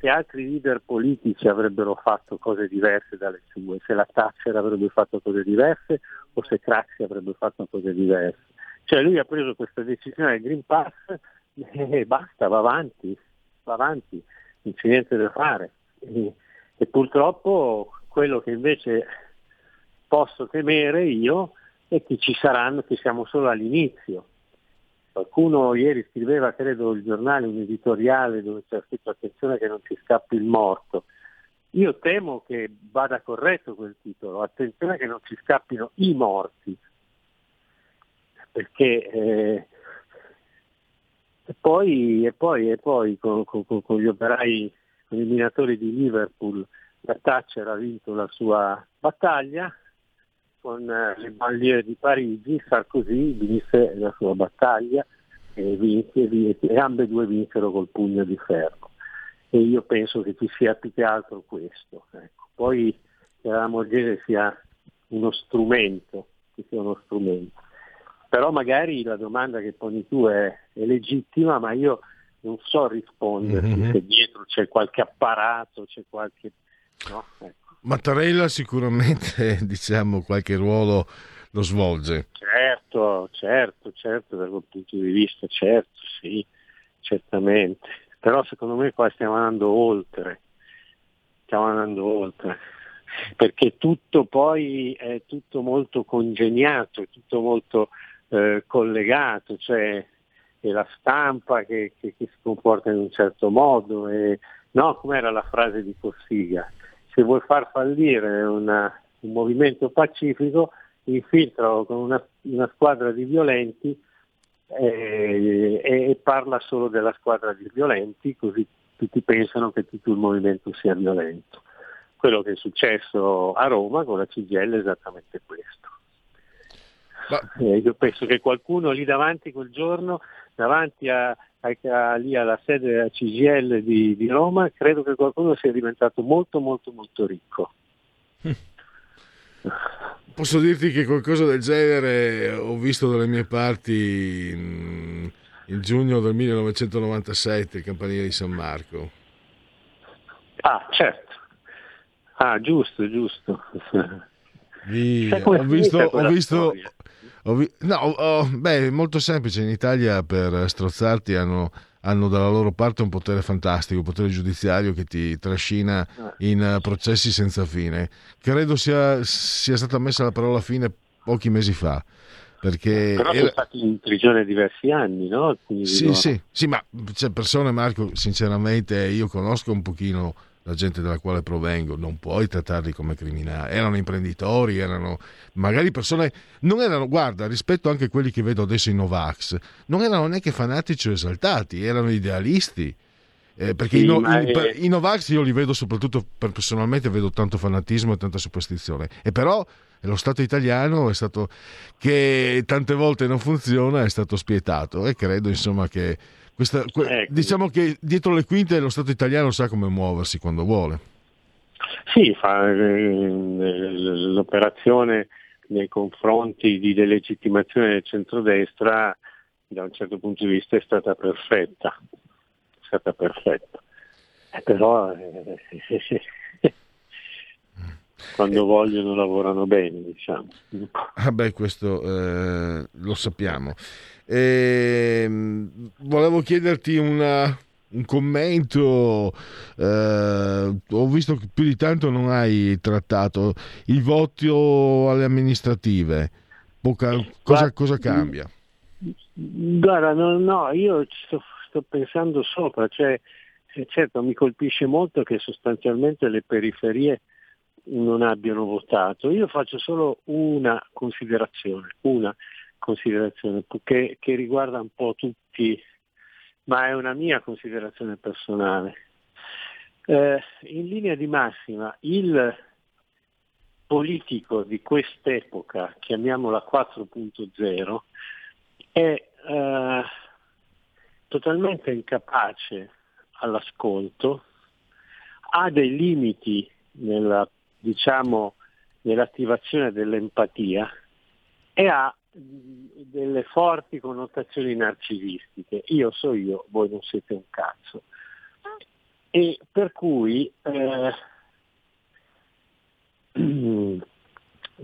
se altri leader politici avrebbero fatto cose diverse dalle sue, se la Thatcher avrebbe fatto cose diverse o se Craxi avrebbe fatto cose diverse. Cioè lui ha preso questa decisione del Green Pass eh, basta, va avanti, va avanti, non c'è niente da fare. E, e purtroppo quello che invece posso temere io è che ci saranno, che siamo solo all'inizio. Qualcuno ieri scriveva, credo, il giornale, un editoriale dove c'era scritto attenzione che non ci scappi il morto. Io temo che vada corretto quel titolo, attenzione che non ci scappino i morti, perché eh, e poi, e poi, e poi con, con, con, gli operai, con i minatori di Liverpool, la Thatcher ha vinto la sua battaglia, con eh, le banlieue di Parigi Sarkozy vinse la sua battaglia e, vinse, vinse, e ambedue vinsero col pugno di ferro. E io penso che ci sia più che altro questo. Ecco. Poi la Morgese sia uno strumento, che sia uno strumento però magari la domanda che poni tu è, è legittima, ma io non so risponderti mm-hmm. se dietro c'è qualche apparato, c'è qualche... No? Ecco. Mattarella sicuramente diciamo, qualche ruolo lo svolge. Certo, certo, certo, da quel punto di vista, certo, sì, certamente. Però secondo me qua stiamo andando oltre, stiamo andando oltre, perché tutto poi è tutto molto congegnato, è tutto molto eh, collegato, cioè è la stampa che, che, che, si comporta in un certo modo. E, no, com'era la frase di Cossiga? Se vuoi far fallire una, un movimento pacifico, infiltralo con una, una squadra di violenti eh, e, e, parla solo della squadra di violenti, così tutti pensano che tutto il movimento sia violento. Quello che è successo a Roma con la CGL è esattamente questo. Eh, io penso che qualcuno lì davanti quel giorno, davanti a, a, lì alla sede della CGL di, di, Roma, credo che qualcuno sia diventato molto molto molto ricco. Posso dirti che qualcosa del genere ho visto dalle mie parti in, in giugno del 1997, il campanile di San Marco. Ah, certo. Ah, giusto, giusto. Via. Ho visto, ho visto, no, oh, beh, molto semplice. In Italia per strozzarti hanno, hanno, dalla loro parte un potere fantastico, un potere giudiziario che ti trascina ah. in processi senza fine. Credo sia, sia stata messa la parola fine pochi mesi fa. Perché Però sono stati in prigione diversi anni, no? Quindi sì, sì, sì, ma c'è persone, Marco, sinceramente io conosco un pochino la gente dalla quale provengo, non puoi trattarli come criminali. Erano imprenditori, erano magari persone. Non erano, guarda, rispetto anche a quelli che vedo adesso in Novax, non erano neanche fanatici o esaltati, erano idealisti. Eh, perché sì, i, no, è... i, Novax io li vedo soprattutto personalmente, vedo tanto fanatismo e tanta superstizione. E però lo Stato italiano è stato che tante volte non funziona, è stato spietato e credo insomma che questa, que, ecco. Diciamo che dietro le quinte lo Stato italiano sa come muoversi quando vuole. Sì, fa, eh, l'operazione nei confronti di delegittimazione del centrodestra da un certo punto di vista è stata perfetta, è stata perfetta. Eh, però eh, quando vogliono lavorano bene, diciamo. Ah beh, questo eh, lo sappiamo. E, ehm, volevo chiederti una, un commento. Eh, ho visto che più di tanto non hai trattato il voto alle amministrative. Poca, cosa, cosa, cambia? Guarda, no, no io sto, sto, pensando sopra, cioè, certo mi colpisce molto che sostanzialmente le periferie non abbiano votato. Io faccio solo una considerazione, una considerazione che, che riguarda un po' tutti, ma è una mia considerazione personale. Eh, in linea di massima, il politico di quest'epoca, chiamiamola 4.0, è eh, totalmente incapace all'ascolto, ha dei limiti nella, diciamo, nell'attivazione dell'empatia e ha delle forti connotazioni narcisistiche. Io so io, voi non siete un cazzo. E per cui, eh,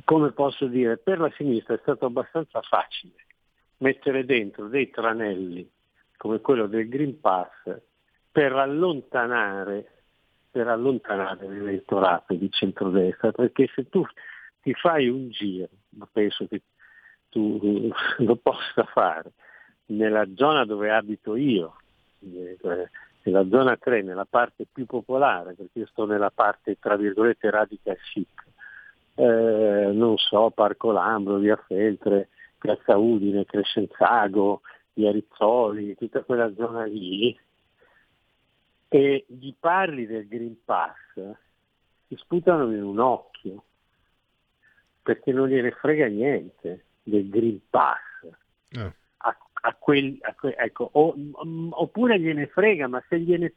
come posso dire, per la sinistra è stato abbastanza facile mettere dentro dei tranelli come quello del Green Pass per allontanare, per allontanare l'elettorato di centrodestra, perché se tu ti fai un giro, penso che tu lo possa fare, nella zona dove abito io, nella zona 3, nella parte più popolare, perché io sto nella parte tra virgolette radical chic, eh, non so, Parco Lambro, Via Feltre, Piazza Udine, Crescenzago, Via Rizzoli, tutta quella zona lì, e gli parli del Green Pass, ti sputano in un occhio, perché non gliene frega niente del Green Pass. Eh. A, a quel, a que- ecco, o- m- oppure gliene frega, ma se gliene,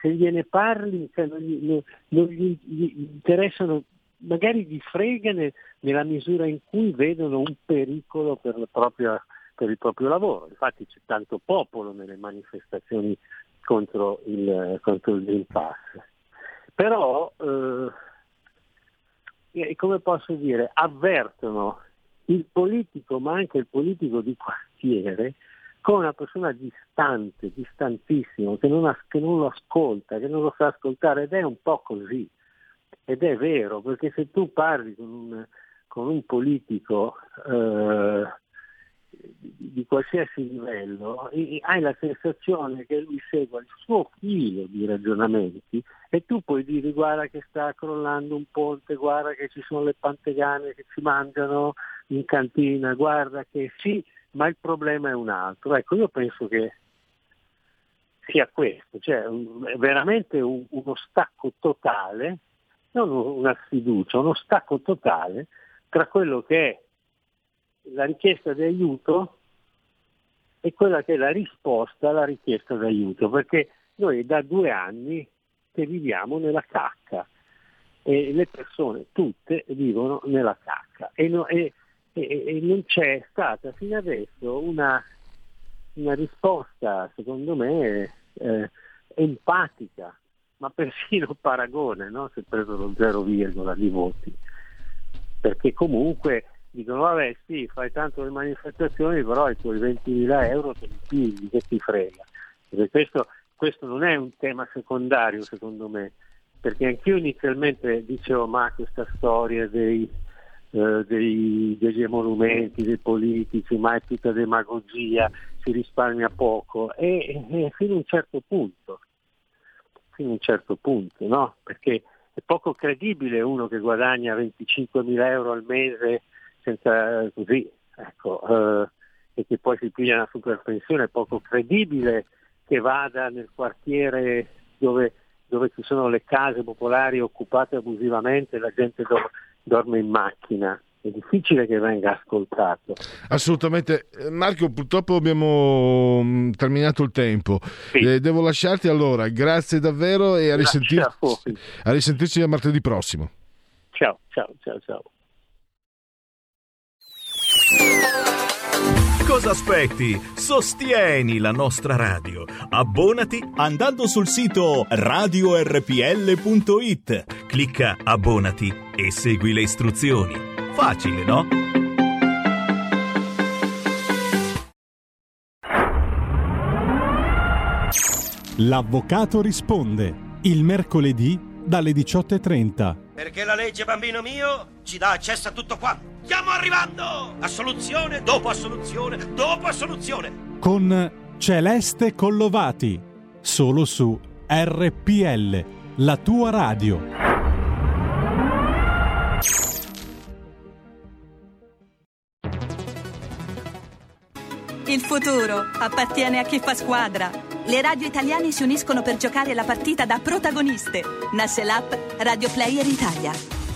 se gliene parli cioè non, gli, non- gli- gli interessano, magari gli frega ne- nella misura in cui vedono un pericolo per, la propria- per il proprio lavoro. Infatti c'è tanto popolo nelle manifestazioni contro il, contro il Green Pass. Però, eh, come posso dire, avvertono il politico, ma anche il politico di quartiere, come una persona distante, distantissimo, che non, as- che non lo ascolta, che non lo sa ascoltare ed è un po' così. Ed è vero, perché se tu parli con un, con un politico eh, di, qualsiasi livello, hai la sensazione che lui segua il suo filo di ragionamenti e tu puoi dire guarda che sta crollando un ponte, guarda che ci sono le pantegane che ci mangiano in cantina, guarda che sì, ma il problema è un altro. Ecco, io penso che sia questo, cioè veramente un- uno stacco totale, non una sfiducia, uno stacco totale tra quello che è la richiesta di aiuto e quella che è la risposta alla richiesta di aiuto, perché noi da due anni che viviamo nella cacca e le persone tutte vivono nella cacca e, no- e- e- e non c'è stata fino adesso una, una risposta, secondo me, eh, empatica, ma persino paragone, no? è preso lo 0, virgola di voti, perché comunque dicono vabbè sì, fai tanto le manifestazioni, però i tuoi 20.000 euro te li pigli, che ti frega. Questo, questo non è un tema secondario secondo me, perché anch'io inizialmente dicevo ma questa storia dei, eh, dei- degli emolumenti, dei politici, ma è tutta demagogia, si risparmia poco, e, e fino a un certo punto, fino a un certo punto, no? Perché è poco credibile uno che guadagna 25.000 euro al mese senza così, ecco, eh, e che poi si piglia una super pensione, è poco credibile che vada nel quartiere dove, dove ci sono le case popolari occupate abusivamente la gente do- dorme in macchina. È difficile che venga ascoltato. Assolutamente. Eh, Marco, purtroppo abbiamo mm, terminato il tempo. Eh, devo lasciarti allora. Grazie davvero e a, risentir- a risentirci a martedì prossimo. Ciao, ciao, ciao, ciao. Cosa aspetti? Sostieni la nostra radio. Abbonati andando sul sito radiorpl.it. Clicca abbonati e segui le istruzioni. Facile, no? L'avvocato risponde il mercoledì dalle 18.30. Perché la legge, bambino mio, ci dà accesso a tutto quanto. Stiamo arrivando! Assoluzione dopo assoluzione dopo assoluzione. con Celeste Collovati, solo su RPL, la tua radio. Il futuro appartiene a chi fa squadra. Le radio italiane si uniscono per giocare la partita da protagoniste. Nasce l'app Radio Player Italia.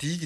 gentil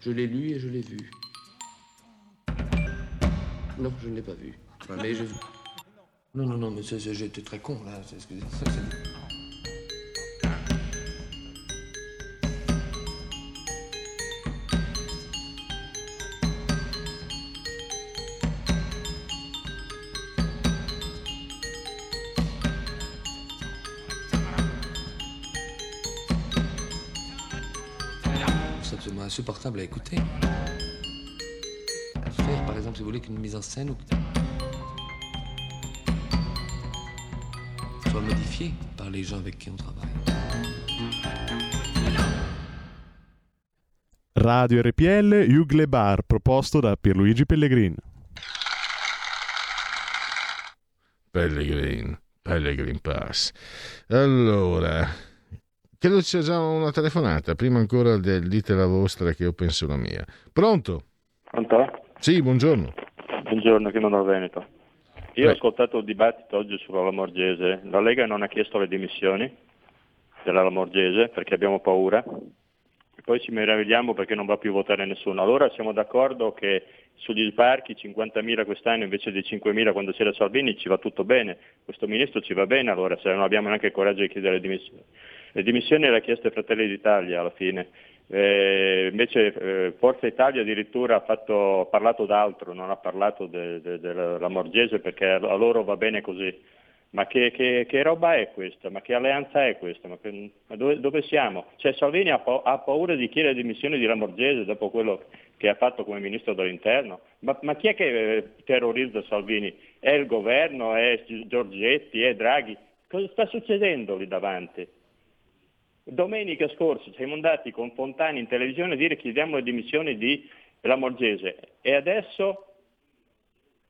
Je l'ai lu et je l'ai vu. Non, je ne l'ai pas vu. Mais je... Non, non, non, mais j'étais très con là. c'est- ça, c'est- absolument insupportable à écouter. Faire, par exemple, si vous voulez, qu'une mise en scène ou- soit modifiée par les gens avec qui on travaille. Radio RPL Jugle Bar proposto da Pierluigi Pellegrin. Pellegrin, Pellegrin Pass. Allora, credo ci sia già una telefonata, prima ancora del dite la vostra che io penso la mia. Pronto? Pronto? Sì, buongiorno. Buongiorno, che non ho Veneto. Io Beh. ho ascoltato il dibattito oggi sulla Lamorgese. La Lega non ha chiesto le dimissioni della Lamorgese perché abbiamo paura. E poi ci meravigliamo perché non va più a votare nessuno. Allora siamo d'accordo che sugli sbarchi 50.000 quest'anno invece di 5.000 quando c'era Salvini ci va tutto bene. Questo ministro ci va bene allora se non abbiamo neanche il coraggio di chiedere le dimissioni. Le dimissioni le ha chieste Fratelli d'Italia alla fine. Eh, invece eh, Forza Italia addirittura ha, fatto- ha parlato d'altro, non ha parlato de- de- della Morgese perché a loro va bene così. Ma che, che- che roba è questa? Ma che alleanza è questa? Ma, che- ma dove, dove siamo? Cioè Salvini ha, pa- ha paura di chiedere dimissioni di Lamorgese dopo quello che ha fatto come ministro dell'interno? Ma, ma chi è che eh, terrorizza Salvini? È il governo? È Giorgetti? È Draghi? Cosa sta succedendo lì davanti? Domenica scorsa siamo andati con Fontani in televisione a dire chiediamo le dimissioni di Lamorgese e adesso,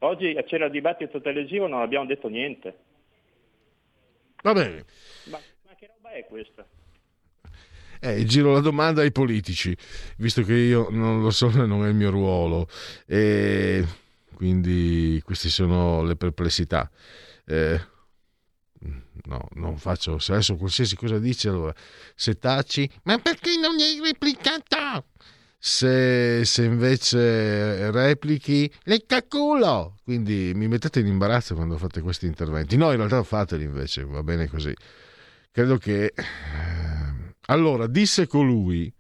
oggi c'era il dibattito televisivo non abbiamo detto niente. Va bene. Ma, ma che roba è questa? Eh, giro la domanda ai politici, visto che io non lo so e non è il mio ruolo. E quindi queste sono le perplessità. Eh, no, non faccio. Se adesso qualsiasi cosa dice, allora se taci, ma perché non hai replicato? Se, se invece replichi, le caculo. Quindi mi mettete in imbarazzo quando fate questi interventi. No, in realtà fateli invece, va bene così. Credo che. eh, Allora, disse colui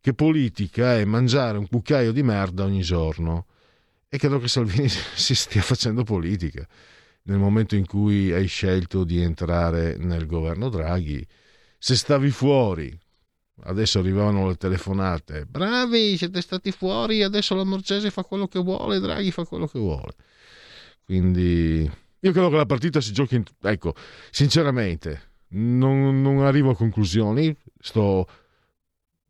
che politica è mangiare un cucchiaio di merda ogni giorno. E credo che Salvini si stia facendo politica. Nel momento in cui hai scelto di entrare nel governo Draghi. Se stavi fuori, adesso arrivavano le telefonate, bravi, siete stati fuori, adesso la Morgese fa quello che vuole, Draghi fa quello che vuole. Quindi io credo che la partita si giochi, in... ecco, sinceramente, non, non arrivo a conclusioni, sto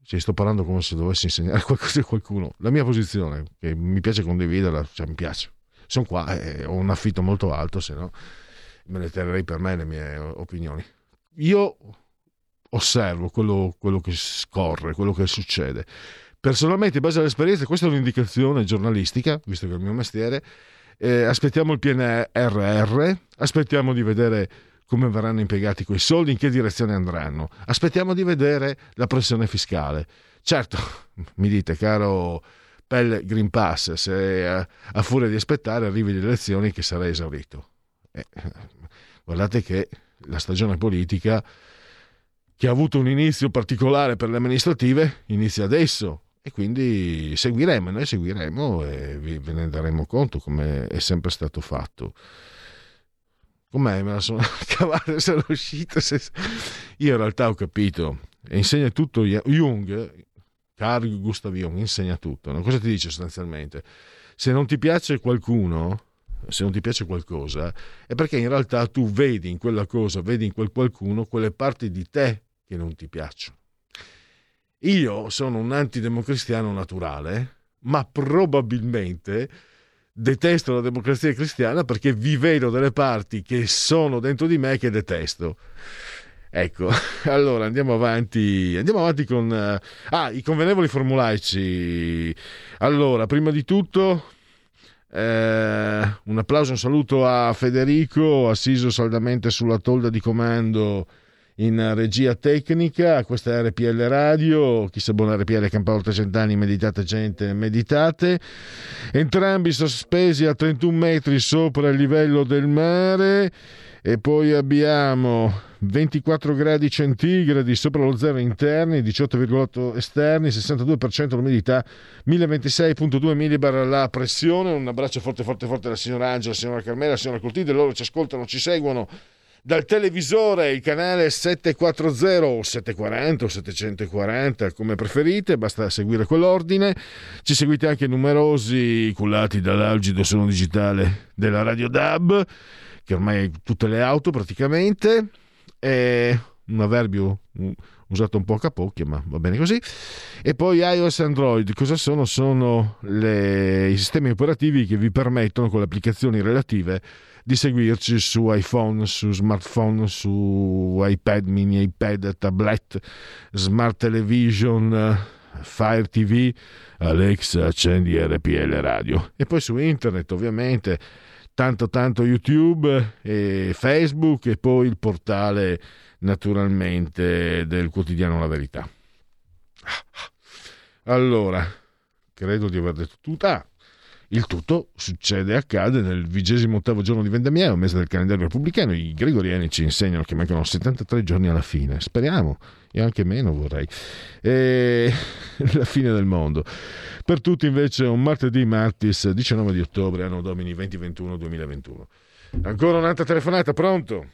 cioè, sto parlando come se dovessi insegnare qualcosa a qualcuno. La mia posizione, che mi piace condividerla, cioè mi piace. Sono qua e ho un affitto molto alto, se no me ne terrei per me le mie opinioni. Io osservo quello, quello che scorre, quello che succede. Personalmente, in base all'esperienza, questa è un'indicazione giornalistica, visto che è il mio mestiere. Eh, aspettiamo il PNRR, aspettiamo di vedere come verranno impiegati quei soldi, in che direzione andranno. Aspettiamo di vedere la pressione fiscale. Certo, mi dite, caro Pelle Green Pass, se a, furia di aspettare arrivi le elezioni che sarà esaurito. Eh, guardate che la stagione politica, che ha avuto un inizio particolare per le amministrative, inizia adesso. E quindi seguiremo, noi seguiremo e ve ne daremo conto come è sempre stato fatto. Com'è? Me la sono cavata, sono uscito. Se... Io in realtà ho capito, e insegna tutto Jung, Carl Gustav Jung, insegna tutto. No? Cosa ti dice sostanzialmente? Se non ti piace qualcuno, se non ti piace qualcosa, è perché in realtà tu vedi in quella cosa, vedi in quel qualcuno quelle parti di te che non ti piacciono. Io sono un antidemocristiano naturale, ma probabilmente detesto la democrazia cristiana perché vi vedo delle parti che sono dentro di me che detesto. Ecco, allora andiamo avanti, andiamo avanti con uh, ah, i convenevoli formulaici. Allora, prima di tutto eh, un applauso, un saluto a Federico, assiso saldamente sulla tolda di comando in regia tecnica, questa è RPL Radio, chi sa buona RPL campa oltre cent'anni, meditate gente, meditate, entrambi sospesi a 31 metri sopra il livello del mare e poi abbiamo 24 gradi centigradi sopra lo zero interni, 18,8 esterni, 62% l'umidità, 1026,2 millibar la pressione, un abbraccio forte forte forte alla signora Angela, alla signora Carmela, alla signora Coltide, loro ci ascoltano, ci seguono dal televisore il canale 740 o 740 o 740 come preferite, basta seguire quell'ordine. Ci seguite anche numerosi cullati dall'algido suono digitale della Radio DAB, che ormai tutte le auto praticamente. È un avverbio usato un po' a capocchia, ma va bene così. E poi iOS e Android, cosa sono? Sono le, i sistemi operativi che vi permettono con le applicazioni relative di seguirci su iPhone, su smartphone, su iPad mini, iPad, tablet, smart television, Fire TV, Alexa accendi RPL radio e poi su internet ovviamente tanto tanto YouTube e Facebook e poi il portale naturalmente del quotidiano La Verità. Allora, credo di aver detto tutto. Ah, il tutto succede e accade nel vigesimo ottavo giorno di vendemmiaio, mese del calendario repubblicano. I gregoriani ci insegnano che mancano 73 giorni alla fine. Speriamo, e anche meno vorrei. E la fine del mondo. Per tutti invece un martedì martis 19 di ottobre, anno domini 2021-2021. Ancora un'altra telefonata, pronto?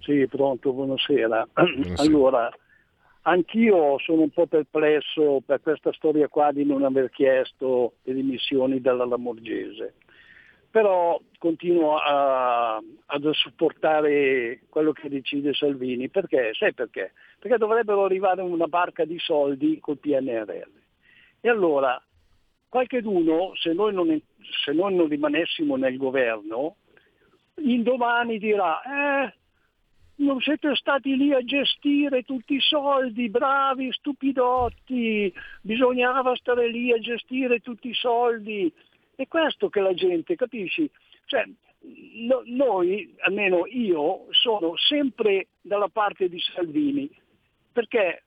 Sì, pronto, buonasera. buonasera. Allora, Anch'io sono un po' perplesso per questa storia qua di non aver chiesto le dimissioni dalla Lamorgese, però continuo a, a supportare quello che decide Salvini, perché? Sai perché? Perché dovrebbero arrivare una barca di soldi col PNRR. E allora, qualcheduno, se noi non, se noi non rimanessimo nel governo, indomani dirà, eh, non siete stati lì a gestire tutti i soldi, bravi, stupidotti, bisognava stare lì a gestire tutti i soldi. È questo che la gente, capisci? Cioè, no, noi, almeno io, sono sempre dalla parte di Salvini, perché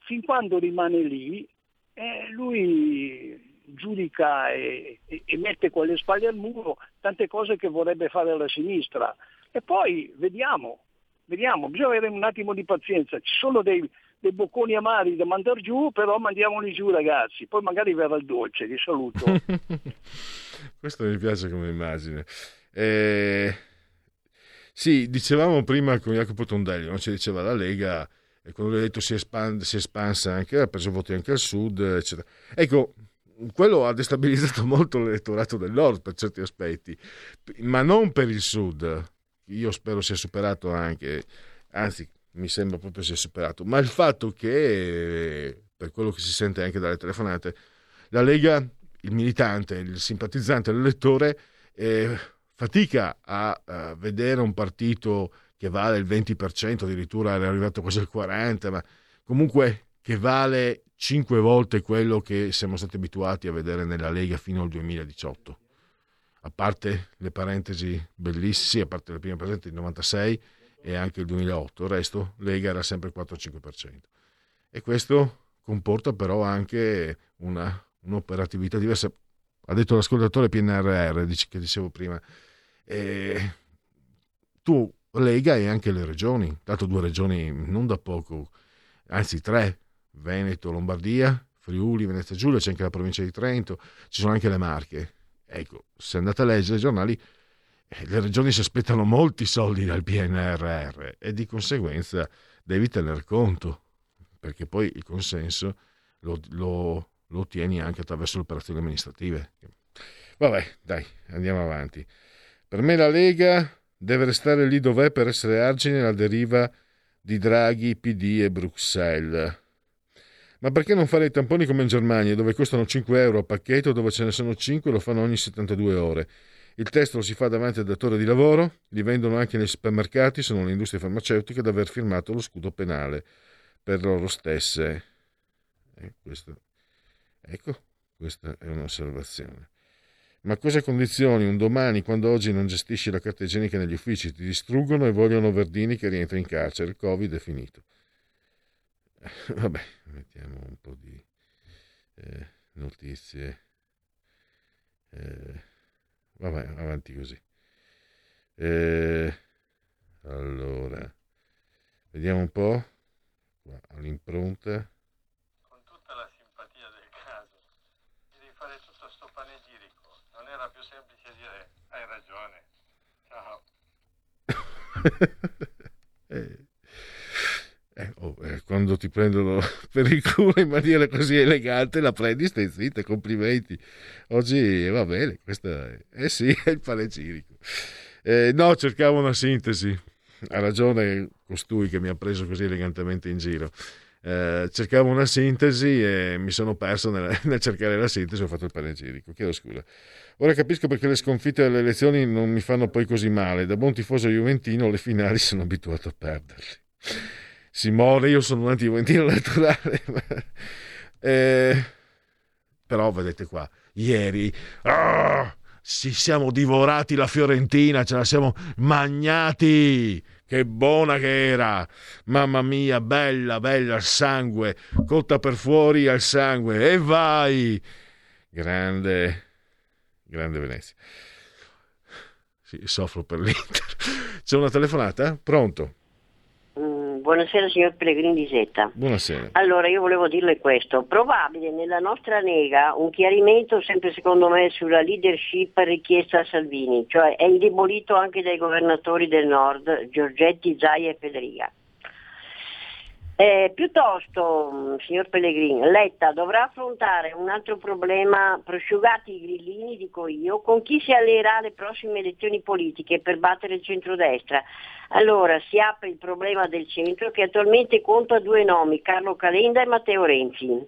fin quando rimane lì, eh, lui giudica e, e, e mette con le spalle al muro tante cose che vorrebbe fare la sinistra. E poi vediamo, vediamo, bisogna avere un attimo di pazienza, ci sono dei, dei bocconi amari da mandare giù, però mandiamoli giù ragazzi, poi magari verrà il dolce, vi saluto. Questo mi piace come immagine. Eh, Sì, dicevamo prima con Jacopo Tondelli, non ci diceva la Lega, e quando lui ha detto si, espand- si è espansa anche, ha preso voti anche al sud, eccetera. Ecco, quello ha destabilizzato molto l'elettorato del nord per certi aspetti, ma non per il sud. Io spero sia superato anche, anzi mi sembra proprio sia superato, ma il fatto che, per quello che si sente anche dalle telefonate, la Lega, il militante, il simpatizzante, l'elettore, eh, fatica a, a, vedere un partito che vale il 20%, addirittura è arrivato quasi al 40%, ma comunque che vale 5 volte quello che siamo stati abituati a vedere nella Lega fino al 2018. A parte le parentesi bellissime, a parte le prime presenti del 96 e anche il 2008, il resto Lega era sempre 4-5%. E questo comporta però anche una, un'operatività diversa. Ha detto l'ascoltatore PNRR, che dicevo prima, e tu Lega e anche le regioni, dato due regioni non da poco, anzi tre, Veneto, Lombardia, Friuli, Venezia Giulia, c'è anche la provincia di Trento, ci sono anche le Marche. Ecco, se andate a leggere i giornali, eh, le regioni si aspettano molti soldi dal PNRR e di conseguenza devi tener conto, perché poi il consenso lo, lo, lo ottieni anche attraverso le operazioni amministrative. Vabbè, dai, andiamo avanti. Per me la Lega deve restare lì dov'è per essere argine alla deriva di Draghi, PD e Bruxelles. Ma perché non fare i tamponi come in Germania, dove costano 5 euro a pacchetto, dove ce ne sono 5 e lo fanno ogni 72 ore? Il test lo si fa davanti al datore di lavoro, li vendono anche nei supermercati, sono le industrie farmaceutiche ad aver firmato lo scudo penale per loro stesse. Eh, questo, ecco, questa è un'osservazione. Ma cosa condizioni un domani quando oggi non gestisci la carta igienica negli uffici? Ti distruggono e vogliono Verdini che rientra in carcere. Il Covid è finito. Vabbè, mettiamo un po' di eh, notizie. Eh, vabbè, avanti così. Eh, allora, vediamo un po'. Qua, all'impronta. Con tutta la simpatia del caso, devi fare tutto sto panegirico. Non era più semplice dire hai ragione. Ciao. eh. Eh, oh, eh, quando ti prendono per il culo in maniera così elegante, la prendi, stai zitta, complimenti. Oggi va bene, questa è, eh sì, è il panegirico. Eh, no, cercavo una sintesi. Ha ragione costui che mi ha preso così elegantemente in giro. Eh, cercavo una sintesi e mi sono perso nel, nel cercare la sintesi ho fatto il panegirico. Chiedo scusa. Ora capisco perché le sconfitte alle elezioni non mi fanno poi così male. Da buon tifoso juventino le finali sono abituato a perderle Simone, io sono un anti-juventino naturale. eh, però vedete qua, ieri oh, ci siamo divorati la Fiorentina, ce la siamo magnati. Che buona che era! Mamma mia, bella, bella al sangue, cotta per fuori al sangue, e vai! Grande, grande Venezia. Sì, soffro per l'Inter. C'è una telefonata? Pronto? Buonasera signor Pellegrini di Setta. Buonasera. Allora io volevo dirle questo, probabile nella nostra Lega un chiarimento sempre secondo me sulla leadership richiesta a Salvini, cioè è indebolito anche dai governatori del nord, Giorgetti, Zaia e Federica. Eh, piuttosto, signor Pellegrini, Letta dovrà affrontare un altro problema, prosciugati i grillini, dico io, con chi si alleerà alle prossime elezioni politiche per battere il centrodestra. Allora si apre il problema del centro che attualmente conta due nomi, Carlo Calenda e Matteo Renzi.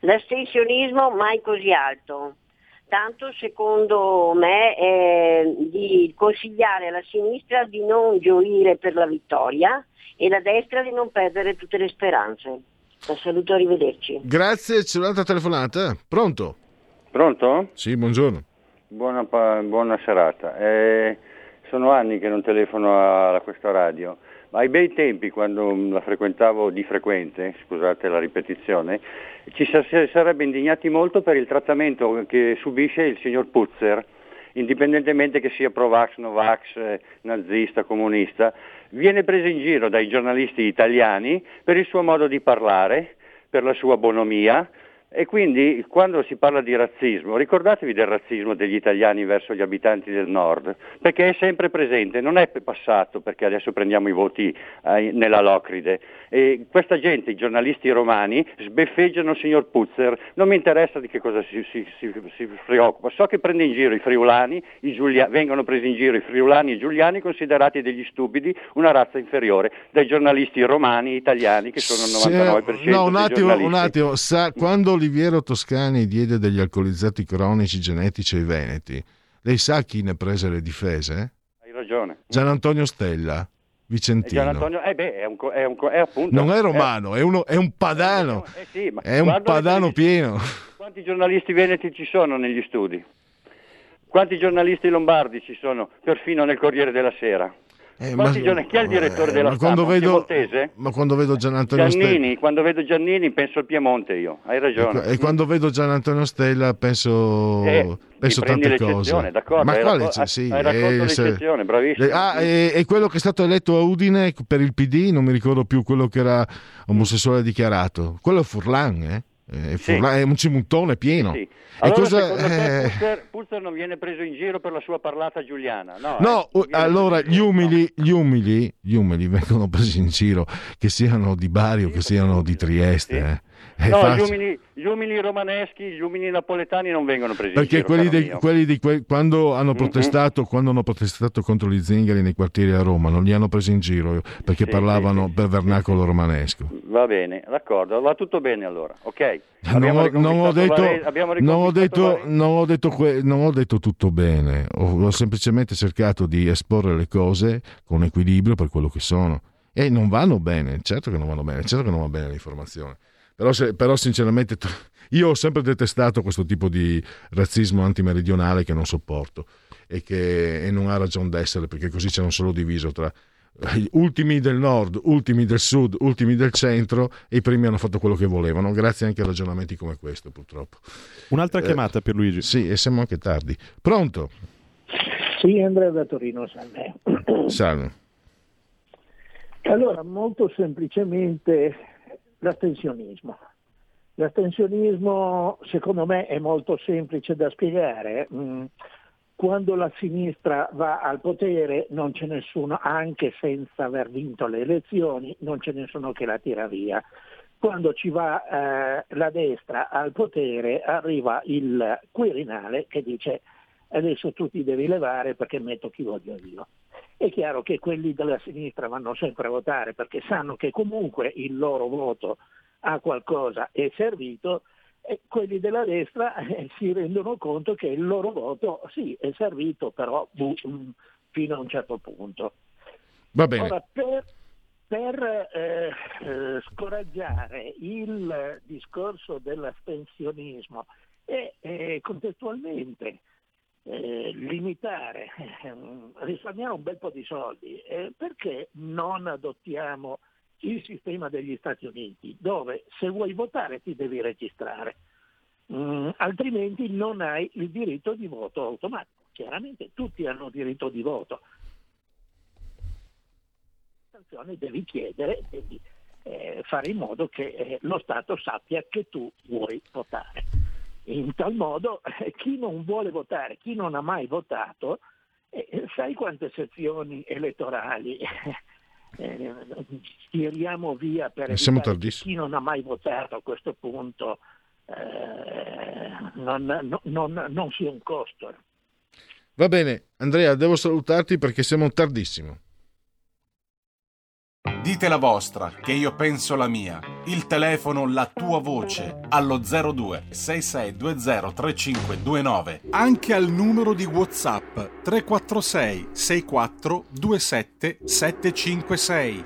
L'astensionismo mai così alto. Tanto secondo me è di consigliare alla sinistra di non gioire per la vittoria e la destra di non perdere tutte le speranze. La saluto, arrivederci. Grazie, c'è un'altra telefonata. Pronto? Pronto? Sì, buongiorno. Buona, buona serata. Eh, sono anni che non telefono a questa radio, ai bei tempi, quando la frequentavo di frequente, scusate la ripetizione, ci sarebbe indignati molto per il trattamento che subisce il signor Puzzer, indipendentemente che sia pro-vax, no-vax, nazista, comunista, viene preso in giro dai giornalisti italiani per il suo modo di parlare, per la sua bonomia, E quindi quando si parla di razzismo, ricordatevi del razzismo degli italiani verso gli abitanti del nord, perché è sempre presente, non è passato perché adesso prendiamo i voti eh, nella Locride. E questa gente, i giornalisti romani, sbeffeggiano il signor Puzzer, non mi interessa di che cosa si, si, si, si preoccupa, so che prende in giro i friulani, i giulia- vengono presi in giro i friulani e i giuliani considerati degli stupidi, una razza inferiore dai giornalisti romani e italiani che sono il 99% no, un attimo, un attimo. Sa, quando Oliviero Toscani diede degli alcolizzati cronici genetici ai veneti, lei sa chi ne prese le difese? Hai ragione. Gian Antonio Stella, Vicentino. Gian Antonio, eh beh, è, un, è, un, è appunto... Non è eh, romano, è, uno- è un padano. eh sì, ma È un padano pieno. Quanti giornalisti veneti ci sono negli studi? Quanti giornalisti lombardi ci sono, perfino nel Corriere della Sera? Eh, giorna- Chi è il direttore eh, della ma stampa? quando vedo, piemontese? ma quando vedo Gian Antonio Stella quando vedo Giannini penso al Piemonte io, hai ragione. e quando vedo Gian Antonio Stella penso, Eh, penso tante cose. d'accordo, Ma quale racco- c'è? Sì, hai raccolto eh, se- l'eccezione, bravissimo. Ah, è, è quello che è stato eletto a Udine per il PD, non mi ricordo più quello che era omosessuale dichiarato. Quello è Furlan, eh? È, Furlan, è un cimuntone pieno. Sì. E Allora, cosa- te eh, Pulitzer, Pulitzer non viene preso in giro per la sua parlata giuliana? No, No, eh, allora gli umili, gli umili, gli umili vengono presi in giro, che siano di Bari o che siano di Trieste. No, gli umili, gli umili romaneschi, gli umili napoletani non vengono presi in Perché giro. quelli, dei-. Mm-hmm. quelli di que- quando, hanno protestato, quando hanno protestato contro gli zingari nei quartieri a Roma, non li hanno presi in giro perché Sì, parlavano per vernacolo romanesco. Va bene, d'accordo, va tutto bene allora, ok. Non ho, non ho detto, Vare- non ho detto- non ho detto que- non ho detto tutto bene, ho, ho semplicemente cercato di esporre le cose con equilibrio per quello che sono. E non vanno bene, certo che non vanno bene, certo che non va bene l'informazione. Però, se- però sinceramente io ho sempre detestato questo tipo di razzismo antimeridionale che non sopporto e che e non ha ragione d'essere perché così c'è un solo diviso tra gli ultimi del nord, ultimi del sud, ultimi del centro e i primi hanno fatto quello che volevano, grazie anche a ragionamenti come questo purtroppo. Un'altra Eh, chiamata per Luigi. Sì, e siamo anche tardi. Pronto? Sì, Andrea da Torino, salve. Salve. Allora, molto semplicemente l'astensionismo. L'astensionismo, secondo me, è molto semplice da spiegare. Mm, Quando la sinistra va al potere non c'è nessuno, anche senza aver vinto le elezioni, non c'è nessuno che la tira via. Quando ci va eh, la destra al potere arriva il Quirinale che dice adesso tu ti devi levare perché metto chi voglio io. È chiaro che quelli della sinistra vanno sempre a votare perché sanno che comunque il loro voto a qualcosa è servito e quelli della destra eh, si rendono conto che il loro voto sì è servito però bu- mm, fino a un certo punto. Va bene. Ora, per, per, eh, eh, scoraggiare il discorso dell'astensionismo e eh, contestualmente eh, limitare, eh, risparmiare un bel po' di soldi, eh, perché non adottiamo il sistema degli Stati Uniti, dove se vuoi votare ti devi registrare, Mm, altrimenti non hai il diritto di voto automatico. Chiaramente tutti hanno diritto di voto. Devi chiedere, devi eh, fare in modo che eh, lo Stato sappia che tu vuoi votare. In tal modo eh, chi non vuole votare, chi non ha mai votato, eh, sai quante sezioni elettorali eh, tiriamo via per chi non ha mai votato a questo punto eh, non, non- non- non sia un costo. Va bene, Andrea, devo salutarti perché siamo tardissimo. Dite la vostra, che io penso la mia. Il telefono, la tua voce, allo 02 6620 3529. Anche al numero di WhatsApp 346 64 27 756.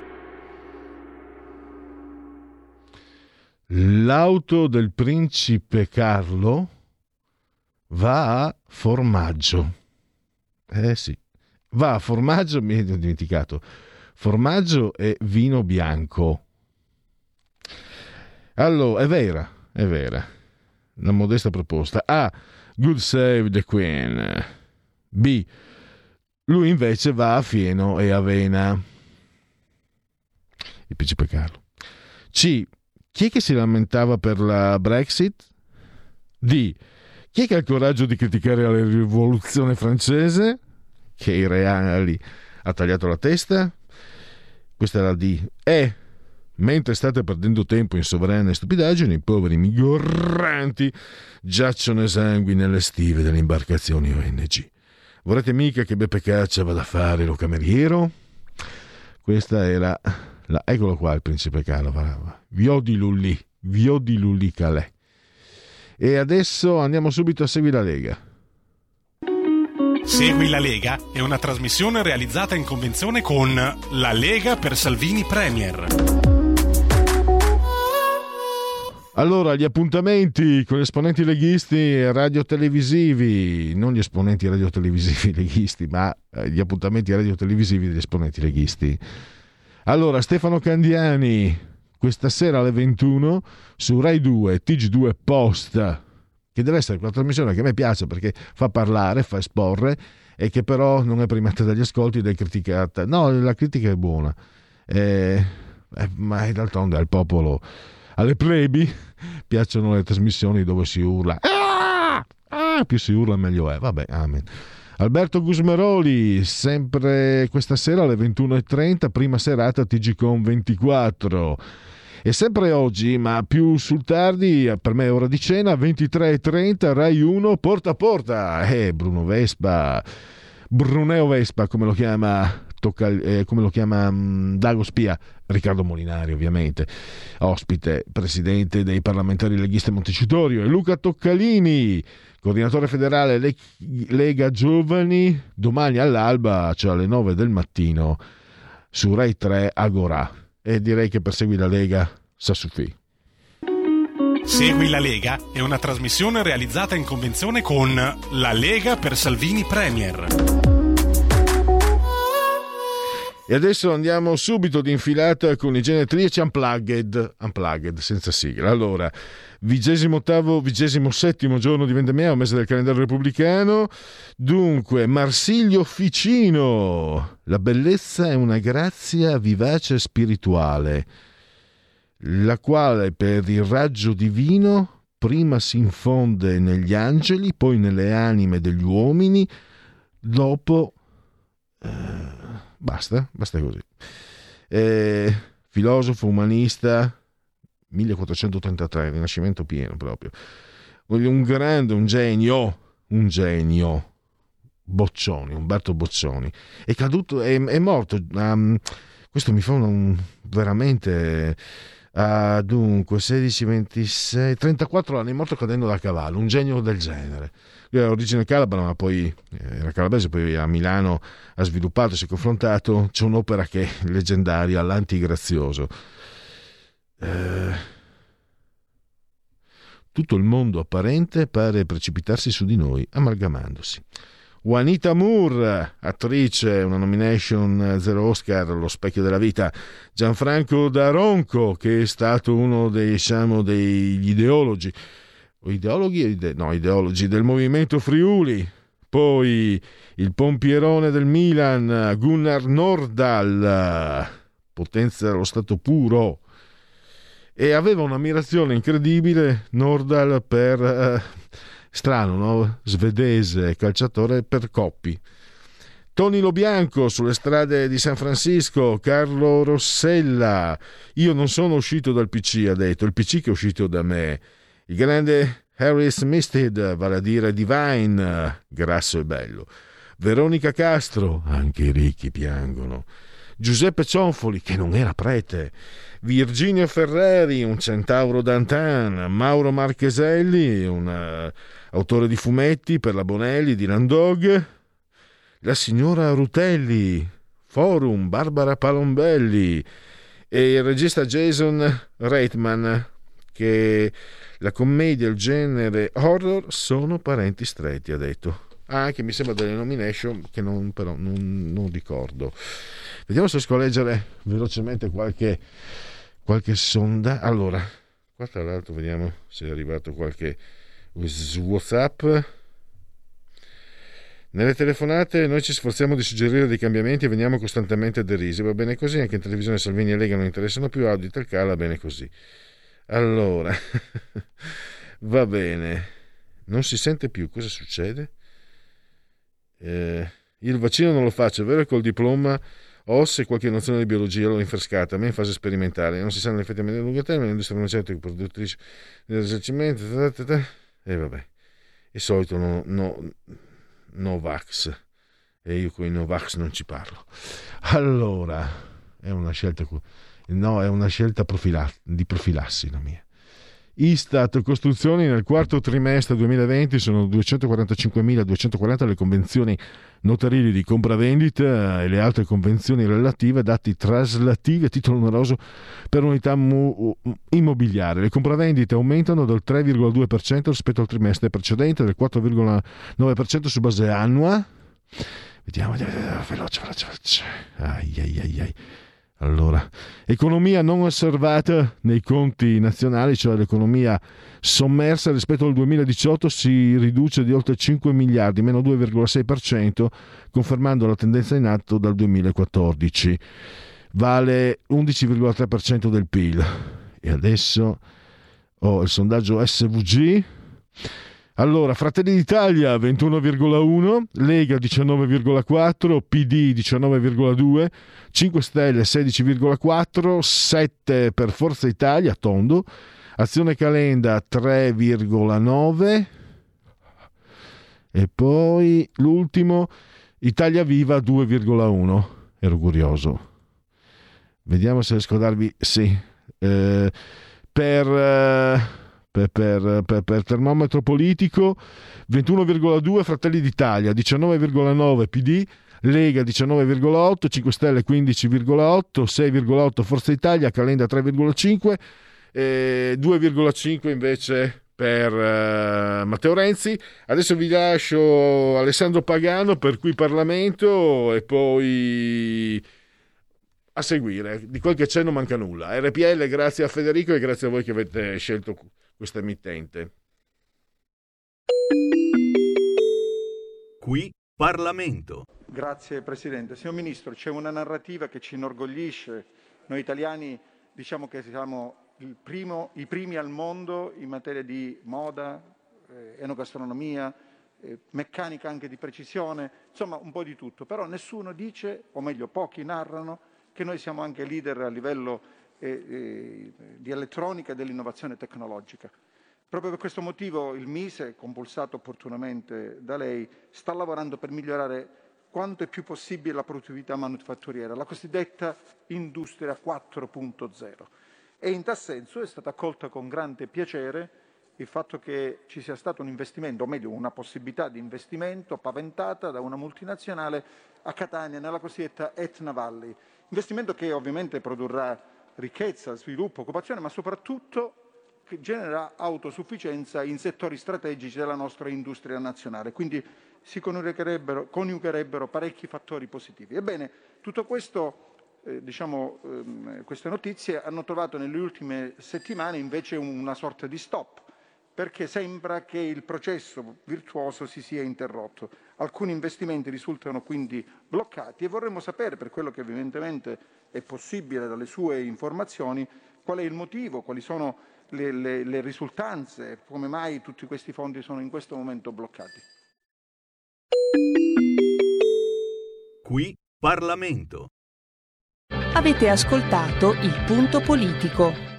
L'auto del principe Carlo va a formaggio. Eh sì, va a formaggio, mi ero dimenticato. Formaggio e vino bianco. Allora, è vera, è vera. Una modesta proposta. A. Good save the Queen. B. Lui invece va a fieno e avena. Il principe Carlo. C. Chi è che si lamentava per la Brexit? D. Chi è che ha il coraggio di criticare la rivoluzione francese? Che i reali ha tagliato la testa? Questa è la D. E. Mentre state perdendo tempo in sovrane stupidaggini, i poveri migranti giacciono esangui nelle stive delle imbarcazioni ONG. Vorrete mica che Beppe Caccia vada a fare lo cameriero? Questa era la, eccolo qua il principe Calava. Vio di Lulli, Vio di Lulli Calais. E adesso andiamo subito a Segui la Lega. Segui la Lega è una trasmissione realizzata in convenzione con La Lega per Salvini Premier. Allora, gli appuntamenti con gli esponenti leghisti radiotelevisivi, non gli esponenti radiotelevisivi leghisti, ma eh, gli appuntamenti radiotelevisivi degli esponenti leghisti. Allora, Stefano Candiani, questa sera alle 21 su Rai 2, TG2 Post, che deve essere quella trasmissione che a me piace perché fa parlare, fa esporre e che però non è primata dagli ascolti ed è criticata. No, la critica è buona, eh, eh, ma d'altronde al popolo alle plebi piacciono le trasmissioni dove si urla. Ah! Ah, più si urla meglio è. Vabbè, amen. Alberto Gusmeroli, sempre questa sera alle 21.30, prima serata TGCon 24. E sempre oggi, ma più sul tardi, per me è ora di cena, 23.30, Rai 1, porta a porta. Eh, Bruno Vespa, Bruneo Vespa, come lo chiama tocca, eh, come lo chiama um, Dago Spia, Riccardo Molinari ovviamente, ospite, presidente dei parlamentari leghisti Montecitorio e Luca Toccalini, coordinatore federale Lega Giovani, domani all'alba, cioè alle 9 del mattino, su Rai 3 Agora. E direi che per seguire la Lega sa suffi. Segui la Lega è una trasmissione realizzata in convenzione con La Lega per Salvini Premier. E adesso andiamo subito di infilata con i genetriaci unplugged, unplugged senza sigla. Allora, vigesimo ottavo, vigesimo settimo giorno di Vendemia, mese del calendario repubblicano. Dunque, Marsiglio Ficino, la bellezza è una grazia vivace e spirituale, la quale per il raggio divino prima si infonde negli angeli, poi nelle anime degli uomini, dopo... Eh, Basta, basta così. Eh, filosofo, umanista, 1433, rinascimento pieno proprio. Un grande, un genio, un genio. Boccioni, Umberto Boccioni. È caduto, è, è morto. Um, questo mi fa un, un veramente... Uh, dunque, 16, 26, 34 anni, è morto cadendo da cavallo, un genio del genere. Lui ha origine calabra, ma poi eh, era calabrese, poi a Milano ha sviluppato, si è confrontato. C'è un'opera che è leggendaria, L'Antigrazioso. Eh, tutto il mondo apparente pare precipitarsi su di noi, amalgamandosi. Juanita Moore, attrice, una nomination zero Oscar, Lo specchio della vita. Gianfranco Daronco, che è stato uno dei, diciamo, degli ideologi ideologhi, no, ideologi del movimento Friuli, poi il pompierone del Milan, Gunnar Nordahl, potenza dello stato puro, e aveva un'ammirazione incredibile Nordahl per, eh, strano, no? svedese, calciatore per Coppi. Tony Lobianco sulle strade di San Francisco, Carlo Rossella. Io non sono uscito dal PC, ha detto, il PC che è uscito da me il grande Harris Misted, vale a dire Divine, grasso e bello. Veronica Castro, anche i ricchi piangono. Giuseppe Cionfoli, che non era prete. Virginio Ferreri, un centauro d'Antan. Mauro Marcheselli, un uh, autore di fumetti per la Bonelli di Landog. La signora Rutelli, Forum, Barbara Palombelli e il regista Jason Reitman, che la commedia e il genere horror sono parenti stretti, ha detto. Ah, anche mi sembra delle nomination che non, però non, non ricordo. Vediamo se riesco a leggere velocemente qualche, qualche sonda. Allora, qua tra l'altro vediamo se è arrivato qualche WhatsApp. Nelle telefonate noi ci sforziamo di suggerire dei cambiamenti e veniamo costantemente derisi. Va bene così, anche in televisione Salvini e Lega non interessano più, Audit il Cala, bene così. Allora, va bene. Non si sente più, cosa succede? Eh, il vaccino non lo faccio, è vero che col diploma ho se qualche nozione di biologia l'ho rinfrescata, ma in fase sperimentale, non si sanno gli effetti a medio e lungo termine, l'industria farmaceutica produttrice dell'esercimento, e vabbè, il solito no, no, Novax, e io con i Novax non ci parlo. Allora, è una scelta, no, è una scelta profila, di profilassi la mia. Istat Costruzioni nel quarto trimestre 2020 sono 245.240 le convenzioni notarili di compravendita e le altre convenzioni relative dati traslativi a titolo oneroso per unità mu- immobiliare. Le compravendite aumentano del 3,2% rispetto al trimestre precedente, del 4,9% su base annua. Vediamo, veloce, veloce, veloce. Ai, ai, ai, ai. Allora, economia non osservata nei conti nazionali, cioè l'economia sommersa rispetto al 2018 si riduce di oltre 5 miliardi, meno 2,6%, confermando la tendenza in atto dal 2014. Vale 11,3% del PIL. E adesso ho il sondaggio SVG allora, Fratelli d'Italia 21,1, Lega 19,4, PD 19,2, 5 Stelle 16,4, 7 per Forza Italia, tondo, Azione Calenda 3,9 e poi l'ultimo Italia Viva 2,1. Ero curioso. Vediamo se riesco a darvi sì. Eh, per... Eh, per, per, per, per termometro politico 21,2 Fratelli d'Italia 19,9 PD Lega 19,8 5 Stelle 15,8 6,8 Forza Italia Calenda 3,5 eh, 2,5 invece per uh, Matteo Renzi. Adesso vi lascio Alessandro Pagano per qui Parlamento e poi a seguire. Di quel che c'è non manca nulla. RPL, grazie a Federico e grazie a voi che avete scelto questa emittente. Qui Parlamento. Grazie Presidente. Signor Ministro, c'è una narrativa che ci inorgoglisce. Noi italiani diciamo che siamo primo, i primi al mondo in materia di moda, eh, enogastronomia, eh, meccanica anche di precisione, insomma un po' di tutto. Però nessuno dice, o meglio pochi narrano, che noi siamo anche leader a livello eh, di elettronica e dell'innovazione tecnologica. Proprio per questo motivo il Mise, compulsato opportunamente da lei, sta lavorando per migliorare quanto è più possibile la produttività manufatturiera, la cosiddetta industria 4.0. E in tal senso è stata accolta con grande piacere il fatto che ci sia stato un investimento, o meglio una possibilità di investimento paventata da una multinazionale a Catania nella cosiddetta Etna Valley. Investimento che ovviamente produrrà ricchezza, sviluppo, occupazione, ma soprattutto che genera autosufficienza in settori strategici della nostra industria nazionale. Quindi si coniugherebbero, coniugherebbero parecchi fattori positivi. Ebbene, tutto questo, eh, diciamo, ehm, queste notizie hanno trovato nelle ultime settimane invece una sorta di stop, perché sembra che il processo virtuoso si sia interrotto. Alcuni investimenti risultano quindi bloccati e vorremmo sapere, per quello che evidentemente è possibile dalle sue informazioni qual è il motivo, quali sono le, le, le risultanze, come mai tutti questi fondi sono in questo momento bloccati. Qui Parlamento. Avete ascoltato il punto politico.